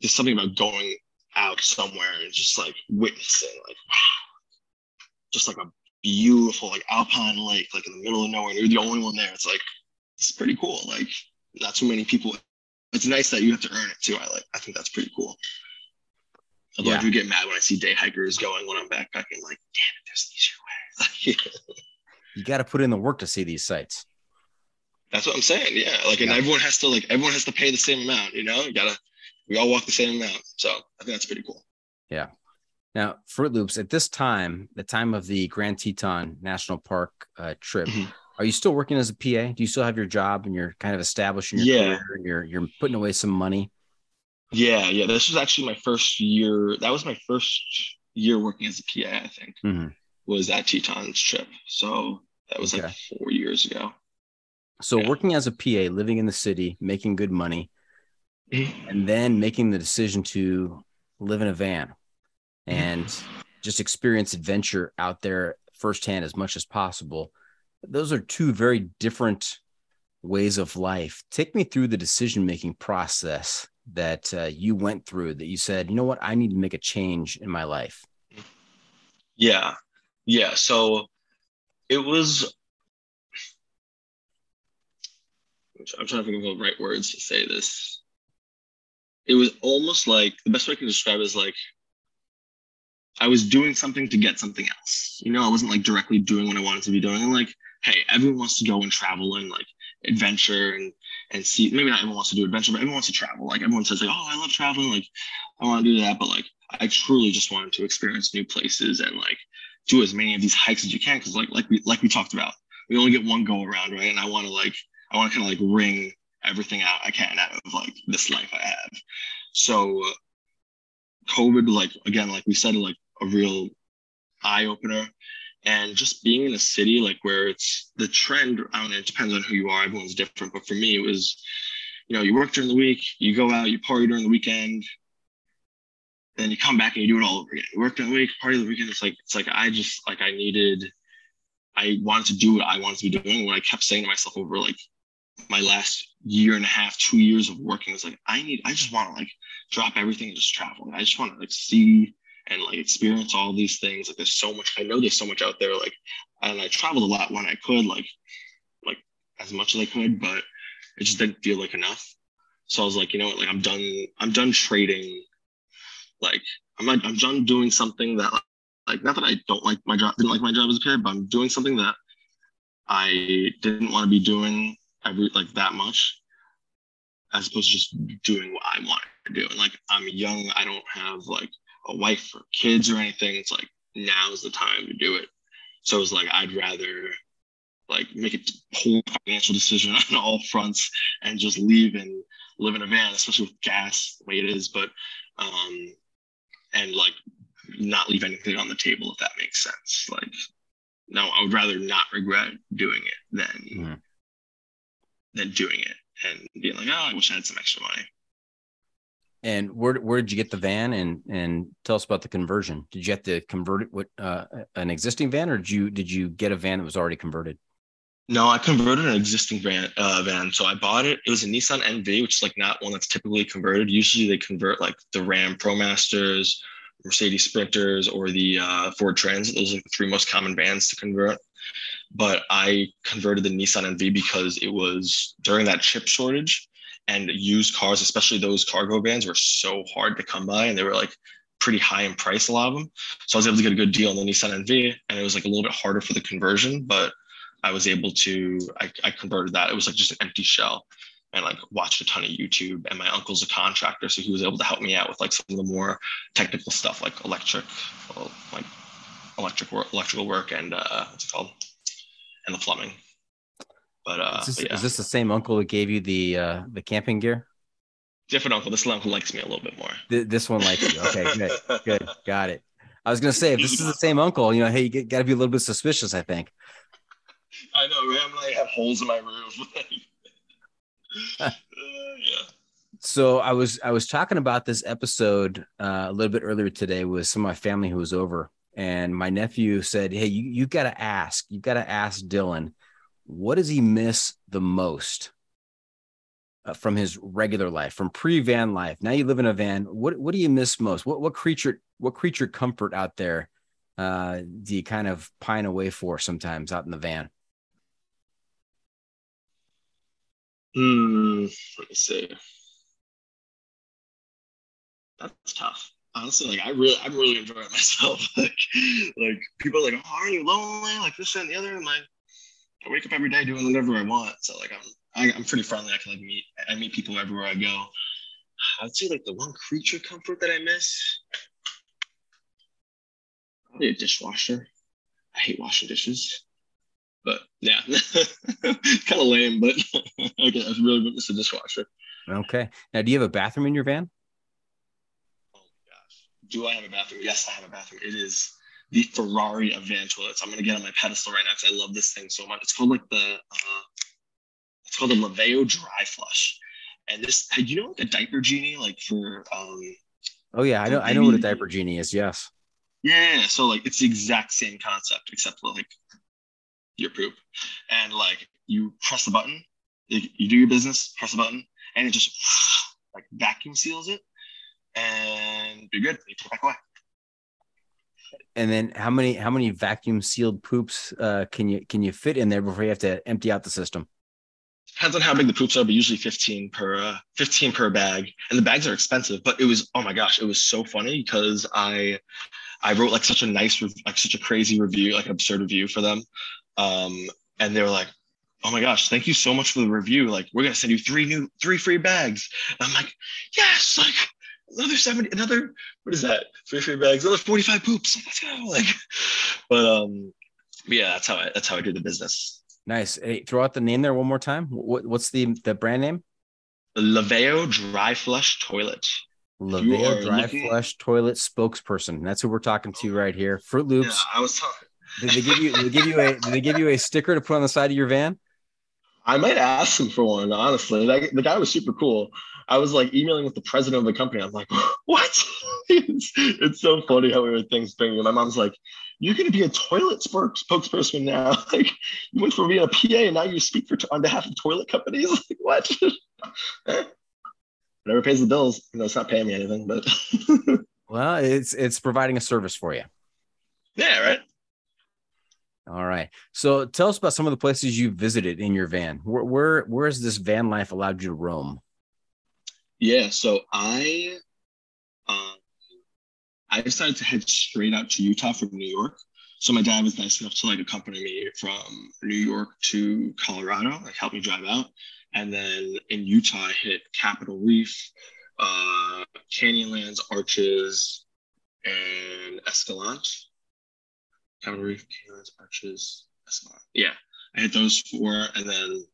there's something about going out somewhere and just like witnessing, like wow, just like a beautiful like alpine lake, like in the middle of nowhere, and you're the only one there. It's like it's pretty cool. Like not too many people. It's nice that you have to earn it too. I like. I think that's pretty cool. Although Yeah. I do get mad when I see day hikers going when I'm backpacking. Like, damn it, there's an easier way. You got to put in the work to see these sites. that's what I'm saying. Yeah, like, and Yeah. everyone has to like everyone has to pay the same amount. You know, you gotta. We all walk the same amount, so I think that's pretty cool. Yeah. Now, Fruit Loops, at this time, the time of the Grand Teton National Park uh, trip, Mhm. are you still working as a PA? Do you still have your job and you're kind of establishing your Yeah. career and you're you're putting away some money? Yeah, yeah. This was actually my first year. That was my first year working as a PA. I think Mhm. was that Teton's trip. So that was like four years ago. So Yeah. working as a PA, living in the city, making good money. and then making the decision to live in a van and just experience adventure out there firsthand as much as possible. Those are two very different ways of life. Take me through the decision making process that uh, you went through that you said, you know what, I need to make a change in my life. Yeah, yeah. So it was. I'm trying to think of the right words to say this. It was almost like the best way I can describe is like I was doing something to get something else. You know, I wasn't like directly doing what I wanted to be doing. And like, hey, everyone wants to go and travel and like adventure and and see. Maybe not everyone wants to do adventure, but everyone wants to travel. Like everyone says, like, oh, I love traveling. Like I want to do that, but like I truly just wanted to experience new places and like do as many of these hikes as you can because like like we like we talked about, we only get one go around, right? And I want to like I want to kind of like wring everything out I can out of like this life I have. So COVID, like again, like we said, like a real eye opener. And just being in a city like where it's the trend, I don't know, it depends on who you are, everyone's different. But for me, it was, you know, you work during the week, you go out, you party during the weekend, then you come back and you do it all over again. You work during the week, party the weekend. It's like it's like I just like I needed, I wanted to do what I wanted to be doing. What I kept saying to myself over like my last year and a half, two years of working, was like I need, I just want to like drop everything and just travel. I just want to like see and like experience all these things. Like there's so much. I know there's so much out there. Like and I traveled a lot when I could, like like as much as I could, but it just didn't feel like enough. So I was like, you know what? Like I'm done. I'm done trading like I'm not, I'm done doing something that like not that I don't like my job didn't like my job as a kid, but I'm doing something that I didn't want to be doing every like that much, as opposed to just doing what I want to do. And like I'm young, I don't have like a wife or kids or anything. It's like now's the time to do it. So it's like I'd rather like make a whole financial decision on all fronts and just leave and live in a van, especially with gas the way it is. But um, and like not leave anything on the table if that makes sense. Like, no, I would rather not regret doing it than Mhm. Than doing it and being like, oh, I wish I had some extra money. And where where did you get the van? And and tell us about the conversion. Did you have to convert it with uh, an existing van, or did you did you get a van that was already converted? No, I converted an existing van. Uh, van. So I bought it. It was a Nissan NV, which is like not one that's typically converted. Usually they convert like the Ram ProMasters, Mercedes Sprinters, or the uh, Ford Transit. Those are the three most common vans to convert. But I converted the Nissan NV because it was during that chip shortage, and used cars, especially those cargo vans, were so hard to come by, and they were like pretty high in price. A lot of them. So I was able to get a good deal on the Nissan NV, and it was like a little bit harder for the conversion, but I was able to I, I converted that. It was like just an empty shell and like watched a ton of YouTube. And my uncle's a contractor, so he was able to help me out with like some of the more technical stuff like electric, like electric work, electrical work, and uh, what's it called, and the plumbing. But uh, is, this, but yeah, is this the same uncle that gave you the uh, the camping gear? different uncle. This uncle likes me a little bit more. Th- this one likes you. Okay, good, good, got it. I was gonna say if this is the same uncle, you know, hey, you got to be a little bit suspicious. I think. I know, right? I'm like have holes in my roof. uh, yeah. So I was I was talking about this episode uh, a little bit earlier today with some of my family who was over, and my nephew said, "Hey, you you got to ask, You've got to ask Dylan, what does he miss the most uh, from his regular life, from pre van life? Now you live in a van. What what do you miss most? What what creature what creature comfort out there uh, do you kind of pine away for sometimes out in the van? Hmm. Let me see. That's tough. Honestly, like I really, I'm really enjoying myself. like, like people are like, oh, are you lonely? Like this and the other. I'm like, I wake up every day doing whatever I want. So like, I'm, I, I'm pretty friendly. I can like meet, I meet people everywhere I go. I'd say like the one creature comfort that I miss. Probably a dishwasher. I hate washing dishes. But yeah, kind of lame, but okay, I really miss a dishwasher. Okay. Now, do you have a bathroom in your van? Do I have a bathroom? Yes, I have a bathroom. It is the Ferrari of van toilets. I'm gonna get on my pedestal right now because I love this thing so much. It's called like the uh, it's called the Laveo Dry Flush. And this, you know, like a diaper genie, like for um, Oh yeah, I know. I know what a diaper genie is. Yes. yeah. So like, it's the exact same concept except for like your poop, and like you press the button, you, you do your business, press the button, and it just like vacuum seals it, and you're good. You take back away. And then how many how many vacuum sealed poops uh, can you can you fit in there before you have to empty out the system? depends on how big the poops are, but usually 15 per uh, 15 per bag. And the bags are expensive, but it was oh my gosh, it was so funny because I I wrote like such a nice like such a crazy review, like absurd review for them. Um, and they were like, "Oh my gosh, thank you so much for the review. Like we're gonna send you three new three free bags." And I'm like, "Yes, like another 70 another what is that? Three free bags, another 45 poops. Let's go." Like but um yeah, that's how I that's how I do the business. Nice. Hey, throw out the name there one more time. What, what's the the brand name? Laveo Dry Flush Toilet. Laveo Dry looking- Flush Toilet Spokesperson. That's who we're talking to right here. Fruit Loops. Yeah, I was talking. Did they give you? Did they give you a? Did they give you a sticker to put on the side of your van? I might ask him for one, honestly. That, the guy was super cool. I was like emailing with the president of the company. I'm like, what? it's, it's so funny how everything's bringing. My mom's like, you're going to be a toilet spokesperson now. Like, you went from being a PA and now you speak for on behalf of toilet companies. Like, what? Eh. Whatever pays the bills. You know, it's not paying me anything, but Well, it's it's providing a service for you. yeah, right. All right. So tell us about some of the places you visited in your van. Where where where has this van life allowed you to roam? Yeah, so I um I decided to head straight out to Utah from New York. so my dad was nice enough to like accompany me from New York to Colorado, like help me drive out. And then in Utah, I hit Capitol Reef, uh, Canyonlands, Arches, and Escalante. Capitol Reef, Canyonlands, Arches, Escalante. Yeah, I hit those four, and then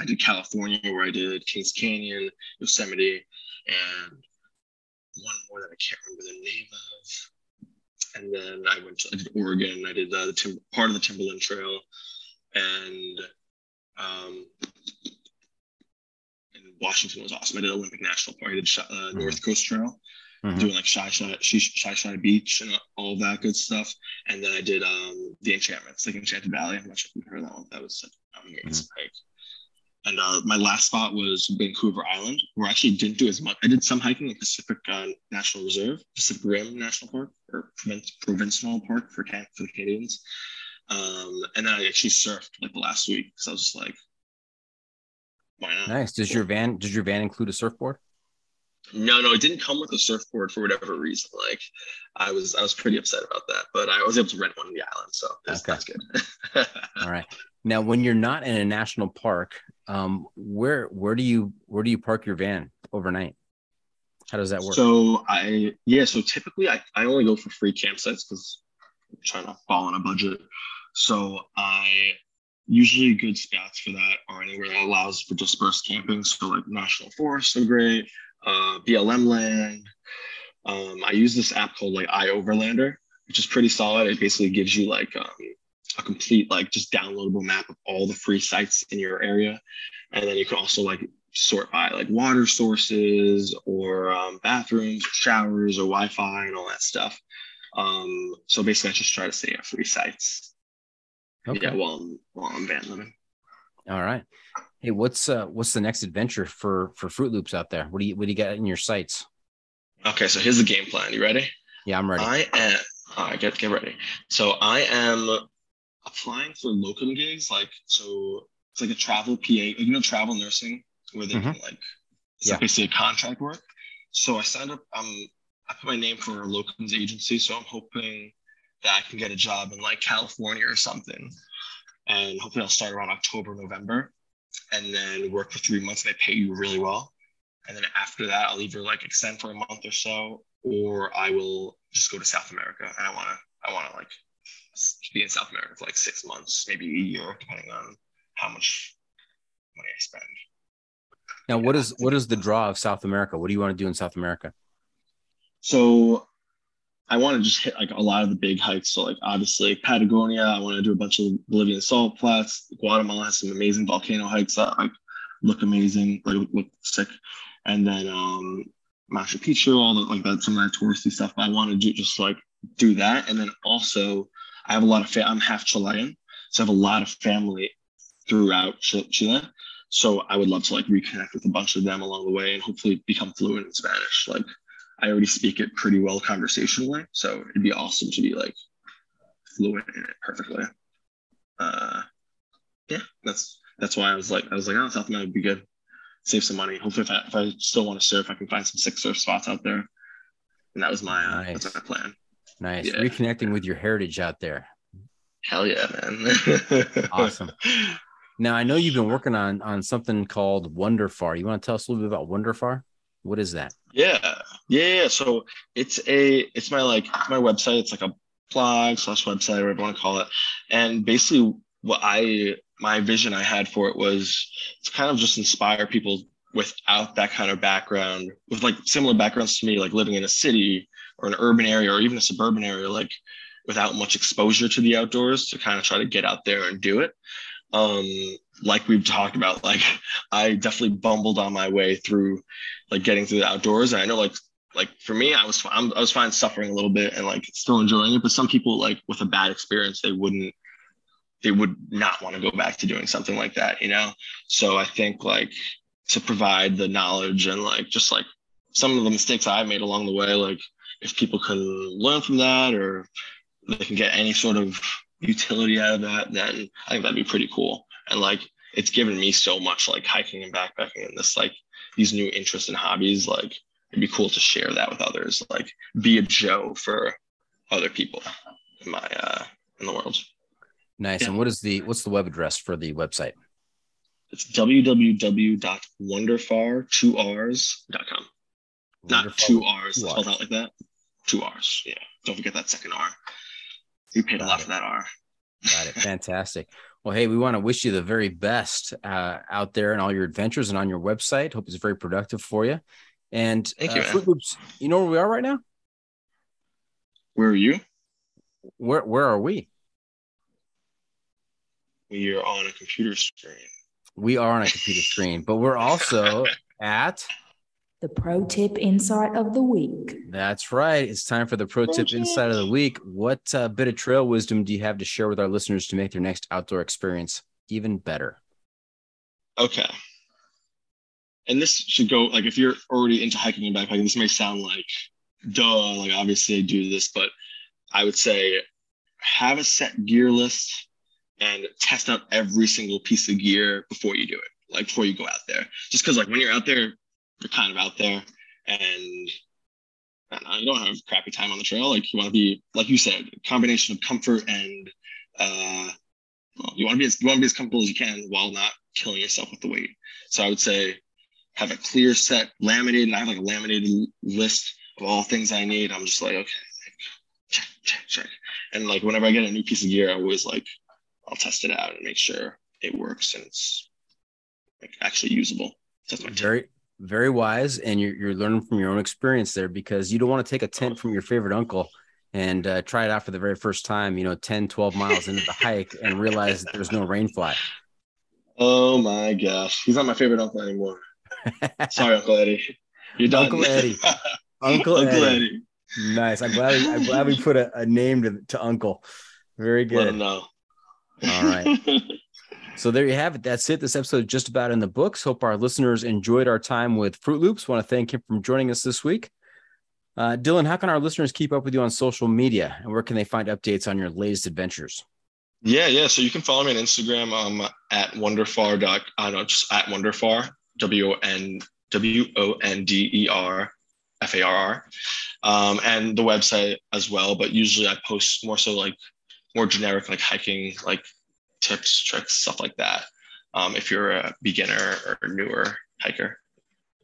I did California, where I did Kings Canyon, Yosemite, and one more that I can't remember the name of and then I went to I did Oregon. I did uh, the tim- part of the Timberline Trail, and um, and Washington was awesome. I did Olympic National Park. I did uh, mm-hmm. North Coast Trail, mm-hmm. doing like Shi Shi Shi Shi Beach and all that good stuff. And then I did um, the Enchantments, like Enchanted Valley. I'm not sure if you heard that one. That was such an amazing mm-hmm. hike. And uh, my last spot was Vancouver Island, where I actually didn't do as much. I did some hiking in Pacific uh, National Reserve, Pacific Rim National Park, or Provincial Park for, Can- for the Canadians. Um, and then I actually surfed like the last week. So I was just like, why not? Nice. Does your van does your van include a surfboard? No, no, it didn't come with a surfboard for whatever reason. Like, I was I was pretty upset about that, but I was able to rent one on the island, so that's, okay. that's good. All right. Now, when you're not in a national park, um, where where do you where do you park your van overnight? How does that work? So I yeah, so typically I, I only go for free campsites because I'm trying to fall on a budget. So I usually good spots for that are anywhere that allows for dispersed camping. So like national forests are great, uh, BLM land. Um, I use this app called like iOverlander, which is pretty solid. It basically gives you like um, a complete like just downloadable map of all the free sites in your area. And then you can also like sort by like water sources or um, bathrooms or showers or wi-fi and all that stuff. Um, so basically i just try to stay at free sites. Okay. yeah while i'm while i'm van living. All right. Hey what's uh what's the next adventure for for fruit loops out there? What do you what do you got in your sights? Okay so here's the game plan. You ready? Yeah i'm ready. I am all right get get ready. So i am applying for locum gigs, like so it's like a travel PA, you know, travel nursing, where they mm-hmm. can like it's yeah. basically a contract work. So I signed up. Um, I put my name for a locums agency, so I'm hoping that I can get a job in like California or something, and hopefully I'll start around October, November, and then work for three months. And they pay you really well, and then after that, I'll either like extend for a month or so, or I will just go to South America. And I wanna, I wanna like to be in South America for like six months, maybe a year, depending on how much money I spend. Now, what is what is the draw of South America? What do you want to do in South America? So, I want to just hit like a lot of the big hikes. So, like obviously Patagonia. I want to do a bunch of Bolivian salt flats. Guatemala has some amazing volcano hikes that like look amazing, like look sick. And then um, Machu Picchu, all the like that, some of that touristy stuff. I want to do just like do that, and then also I have a lot of fa- I'm half Chilean, so I have a lot of family throughout Chile. So I would love to like reconnect with a bunch of them along the way and hopefully become fluent in Spanish. Like I already speak it pretty well conversationally, so it'd be awesome to be like fluent in it perfectly. Uh, yeah, that's that's why I was like I was like oh South America would be good, save some money. Hopefully if I, if I still want to surf, I can find some sick surf spots out there. And that was my uh, nice. that's my plan. Nice. Yeah. Reconnecting with your heritage out there. Hell yeah, man. awesome. Now I know you've been working on on something called Wonderfar. You want to tell us a little bit about Wonderfar? What is that? Yeah. Yeah. yeah. So it's a it's my like my website. It's like a blog slash website, whatever you want to call it. And basically what I my vision I had for it was to kind of just inspire people without that kind of background, with like similar backgrounds to me, like living in a city or an urban area or even a suburban area, like without much exposure to the outdoors, to kind of try to get out there and do it. Um, like we've talked about, like I definitely bumbled on my way through like getting through the outdoors. And I know like like for me, I was I'm, I was fine suffering a little bit and like still enjoying it. But some people like with a bad experience, they wouldn't they would not want to go back to doing something like that, you know? So I think like to provide the knowledge and like just like some of the mistakes I've made along the way, like if people can learn from that or they can get any sort of utility out of that, then I think that'd be pretty cool. And like it's given me so much like hiking and backpacking and this like these new interests and hobbies. Like it'd be cool to share that with others. Like be a Joe for other people in my uh in the world. Nice. Yeah. And what is the what's the web address for the website? It's www.wonderfar2rs.com. Not two R's Two spelled Rs. out like that. Two R's. Yeah. Don't forget that second R. You paid a lot it. for that R. Got it. Fantastic. Well, hey, we want to wish you the very best uh, out there in all your adventures and on your website. Hope it's very productive for you. And Thank uh, you. Fruit Loops, you know where we are right now? Where are you? Where where are we? We are on a computer screen. We are on a computer screen, but we're also at. The pro tip insight of the week. That's right. It's time for the pro tip insight of the week. What uh, bit of trail wisdom do you have to share with our listeners to make their next outdoor experience even better? Okay. And this should go like if you're already into hiking and backpacking, this may sound like duh, like obviously I do this, but I would say have a set gear list and test out every single piece of gear before you do it, like before you go out there. Just because like when you're out there, you're kind of out there and I don't know, you don't have crappy time on the trail. Like you want to be, like you said, combination of comfort and uh well, you want to be as you want to be as comfortable as you can while not killing yourself with the weight. So I would say have a clear set laminated. I have like a laminated list of all things I need. I'm just like, okay, check, check, check. And like whenever I get a new piece of gear, I always like I'll test it out and make sure it works and it's like actually usable. That's my tip. Very, wise. And you're, you're learning from your own experience there because you don't want to take a tent from your favorite uncle and uh, try it out for the very first time, you know, 10, 12 miles into the hike and realize that there's no rain fly. Oh my gosh, he's not my favorite uncle anymore. Sorry, Uncle Eddie. You're done. Uncle Eddie. Uncle, Uncle Eddie. Eddie. Nice. I'm glad, we, I'm glad we put a, a name to, to Uncle. Very Let good. him know. All right. So there you have it. That's it. This episode is just about in the books. Hope our listeners enjoyed our time with Fruit Loops. Want to thank him for joining us this week. Uh, Dylan, how can our listeners keep up with you on social media and where can they find updates on your latest adventures? Yeah, yeah. So you can follow me on Instagram um, at wonderfar. I don't know, just at wonderfar. W O N W O N D E R F A R R, um, and the website as well. But usually I post more so like more generic, like hiking, like tips, tricks, stuff like that. Um, if you're a beginner or newer hiker,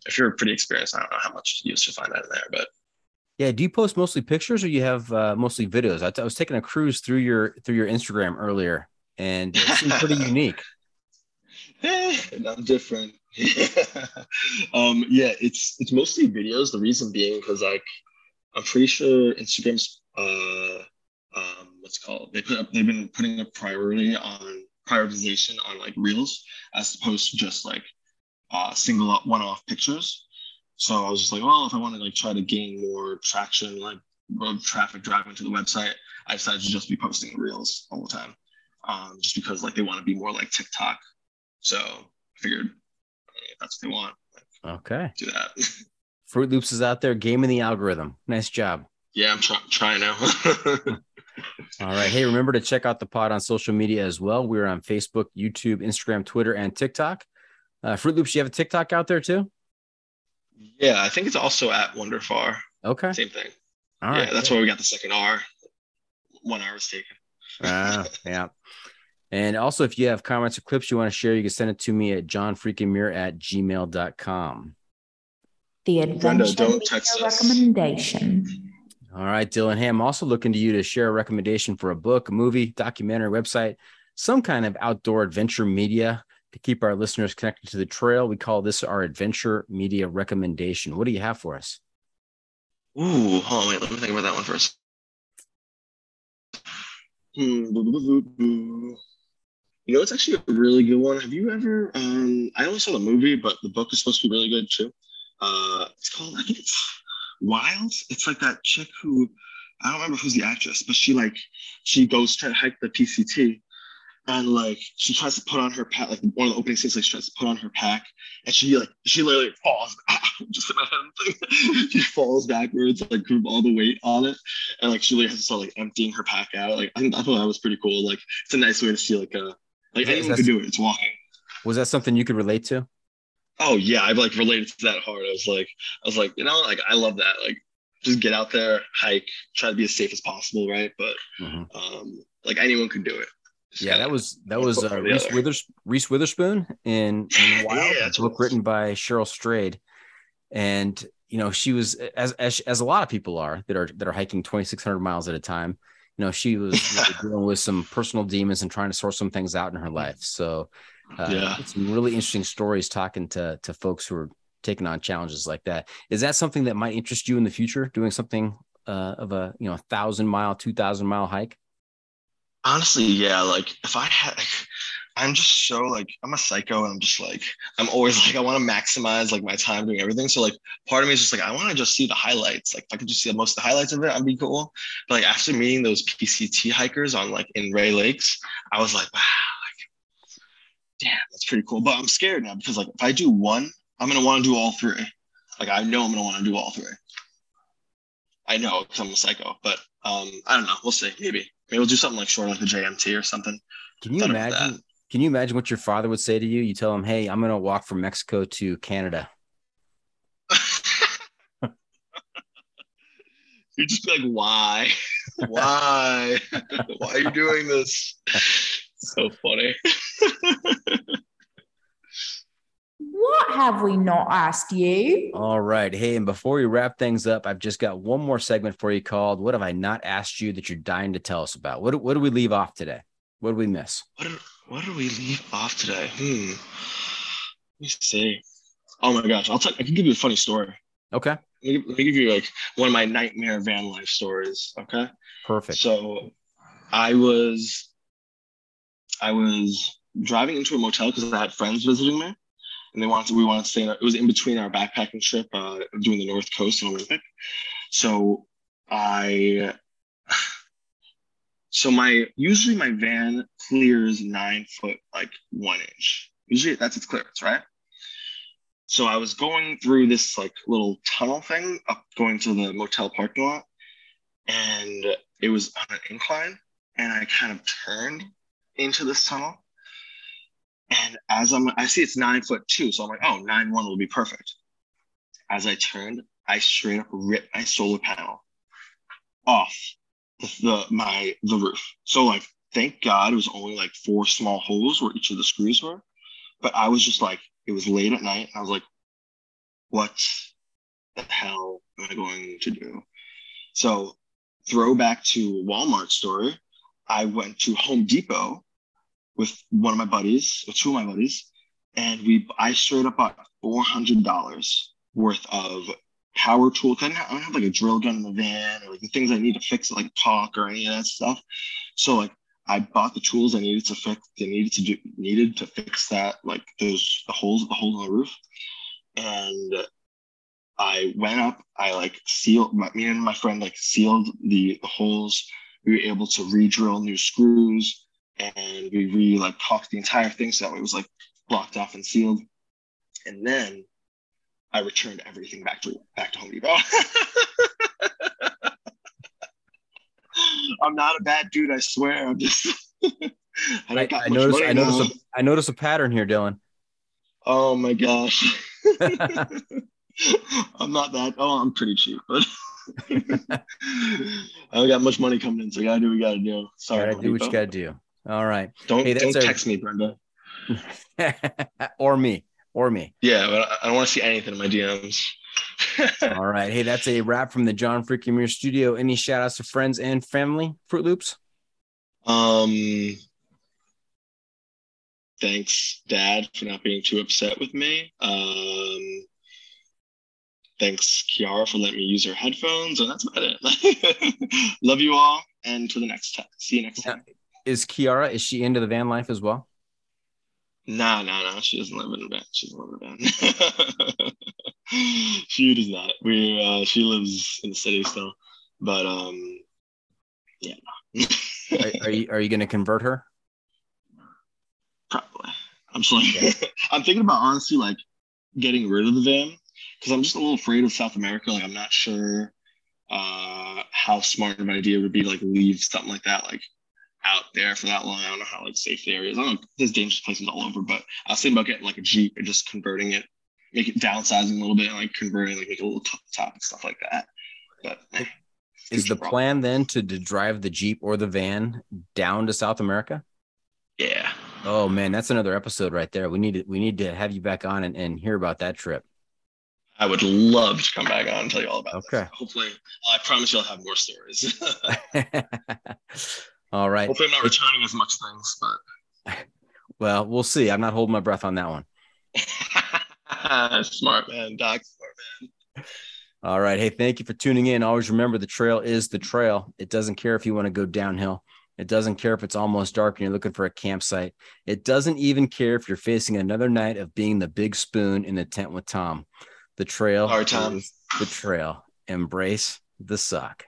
if you're pretty experienced, I don't know how much you should find that in there, but Yeah. Do you post mostly pictures or you have uh, mostly videos? I, I was taking a cruise through your through your Instagram earlier and it seemed pretty unique. Eh, I'm different. um, yeah, it's it's mostly videos. The reason being because like I'm pretty sure Instagram's uh um what's called they put up they've been putting a priority on prioritization on like reels as opposed to just like uh single up one off pictures. So I was just like, well, if I want to like try to gain more traction, like road traffic driving to the website, I decided to just be posting reels all the time. Um, just because like they want to be more like TikTok so I figured if that's what they want, Okay. do that. Fruit Loops is out there gaming the algorithm. Nice job. yeah, I'm try- trying now. All right. Hey, remember to check out the pod on social media as well. We're on Facebook, YouTube, Instagram, Twitter, and TikTok. Uh, Fruit Loops, you have a TikTok out there too? yeah, I think it's also at Wonderfar. Okay. Same thing. All right. yeah, that's where we got the second R. One R was taken. Ah, yeah. And also, if you have comments or clips you want to share, you can send it to me at johnfreakinmuir at gmail.com. The Brenda, adventure don't media text us. All right, Dylan. Hey, I'm also looking to you to share a recommendation for a book, a movie, documentary, website, some kind of outdoor adventure media to keep our listeners connected to the trail. We call this our adventure media recommendation. What do you have for us? Ooh, hold on, wait, let me think about that one first. Hmm. You know, it's actually a really good one. Have you ever? Um, I only saw the movie, but the book is supposed to be really good too. Uh, it's called. I think it's Wild. It's like that chick who I don't remember who's the actress, but she like she goes try to hike the PCT, and like she tries to put on her pack. Like one of the opening scenes, like she tries to put on her pack, and she like she literally falls. just in my head she falls backwards, like with all the weight on it, and like she literally has to start like emptying her pack out. Like I, I thought that was pretty cool. Like it's a nice way to see like a like Is anyone could do it. It's walking. Was that something you could relate to? Oh yeah, I've like related to that hard. I was like, I was like, you know, like I love that. Like just get out there, hike, try to be as safe as possible, right? But Mhm. um, like anyone could do it. Just Yeah, that was that was uh, Reese. Withers, Reese Witherspoon in, in Wild, Yeah, it's a book written by Cheryl Strayed, and you know she was as as as a lot of people are that are that are hiking twenty six hundred miles at a time. You know, she was really dealing with some personal demons and trying to sort some things out in her life. So, uh, Yeah. some really interesting stories talking to to folks who are taking on challenges like that. Is that something that might interest you in the future? Doing something uh, of a you know a thousand mile, two thousand mile hike? Honestly, yeah. Like if I had, I'm just so like I'm a psycho, and I'm just like I'm always like I want to maximize like my time doing everything. So like part of me is just like I want to just see the highlights. Like if I could just see most of the highlights of it, I'd be cool. But like after meeting those PCT hikers on like in Rae Lakes, I was like, wow, like damn, that's pretty cool. But I'm scared now because like if I do one, I'm gonna want to do all three. Like I know I'm gonna want to do all three. I know because I'm a psycho, but um, I don't know. We'll see. Maybe maybe we'll do something like short, like the JMT or something. Can you imagine? Can you imagine what your father would say to you? You tell him, "Hey, I'm going to walk from Mexico to Canada." You'd just be like, why? why? why are you doing this? So funny. What have we not asked you? All right. Hey, and before we wrap things up, I've just got one more segment for you called "What Have I Not Asked You That You're Dying to Tell Us About?" What what do we leave off today? What did we miss? What did, what did we leave off today? Hmm. Let me see. Oh my gosh, I'll tell. I can give you a funny story. Okay, Let me, let me give you like one of my nightmare van life stories. Okay. perfect. So I was I was driving into a motel because I had friends visiting me. And they wanted to, we wanted to stay in, it was in between our backpacking trip, uh, doing the North Coast and Olympic. So I, so my, usually my van clears nine foot, like one inch. Usually that's its clearance, right? So I was going through this like little tunnel thing up going to the motel parking lot and it was on an incline and I kind of turned into this tunnel. And as I'm, I see it's nine foot two. So I'm like, oh, nine one will be perfect. As I turned, I straight up ripped my solar panel off the, the my the roof. So like, thank God it was only like four small holes where each of the screws were. But I was just like, it was late at night. And I was like, what the hell am I going to do? So throwback to Walmart story, I went to Home Depot with one of my buddies, or two of my buddies, and we I straight up bought four hundred dollars worth of power tool. I don't, have, I don't have like a drill gun in the van or like the things I need to fix like caulk or any of that stuff. So like I bought the tools I needed to fix. They needed to do needed to fix that, like those the holes, the holes on the roof, and I went up. I like sealed. My, me and my friend like sealed the, the holes. We were able to re-drill new screws, and we re like caulked the entire thing so that way it was like blocked off and sealed. And then I returned everything back to back to Home Depot. I'm not a bad dude, I swear. I'm just. I, I, I noticed. I noticed. A, I noticed a pattern here, Dylan. Oh my gosh. I'm not that. Oh, I'm pretty cheap, but I don't got much money coming in, so I gotta do what we gotta do. Sorry, Gotta do what you gotta do. All right, Don't Hey, don't a- text me, Brenda. or me, or me. Yeah, but I- don't want to see anything in my DMs. All right. Hey, that's a wrap from the John Freaking Muir Studio. Any shout outs to friends and family? Fruit Loops. um, thanks, Dad, for not being too upset with me. Um, thanks, Kiara, for letting me use her headphones, and that's about it. Love you all, and to the next time. See you next time. Is Kiara? Is she into the van life as well? Nah, nah, nah. She doesn't live in a van. She doesn't live in a van. she does not. We uh she lives in the city still. But um yeah. Are, are you Are you going to convert her? Probably. I'm just like I'm thinking about honestly like getting rid of the van because I'm just a little afraid of South America. Like I'm not sure uh how smart of an idea would be like leave something like that like out there for that long. I don't know how like safe the area is. I don't know. There's dangerous places all over, but I was thinking about getting like a Jeep and just converting it, make it downsizing a little bit, and like converting, like make a little top, top and stuff like that. But, eh, Is the problem. plan then to, to drive the Jeep or the van down to South America? Yeah. Oh man, that's another episode right there. We need to we need to have you back on and, and hear about that trip. I would love to come back on and tell you all about Okay. this. Hopefully, I promise you'll have more stories. All right. Hopefully, I'm not returning as much things, but Well, we'll see. I'm not holding my breath on that one. smart man, Doc. Smart man. All right. Hey, thank you for tuning in. Always remember the trail is the trail. It doesn't care if you want to go downhill. It doesn't care if it's almost dark and you're looking for a campsite. It doesn't even care if you're facing another night of being the big spoon in the tent with Tom. The trail Hard time. is the trail. Embrace the suck.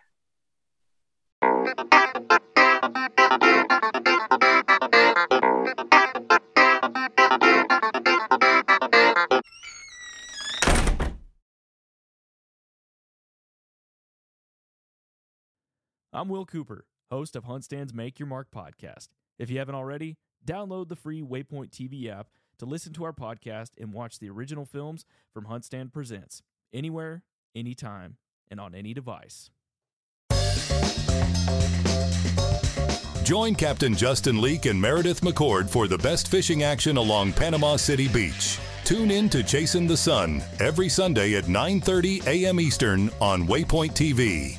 I'm Will Cooper, host of HuntStand's Make Your Mark podcast. If you haven't already, download the free Waypoint TV app to listen to our podcast and watch the original films from HuntStand Presents anywhere, anytime, and on any device. Join Captain Justin Leake and Meredith McCord for the best fishing action along Panama City Beach. Tune in to Chasing the Sun every Sunday at 9:30 a.m. Eastern on Waypoint TV.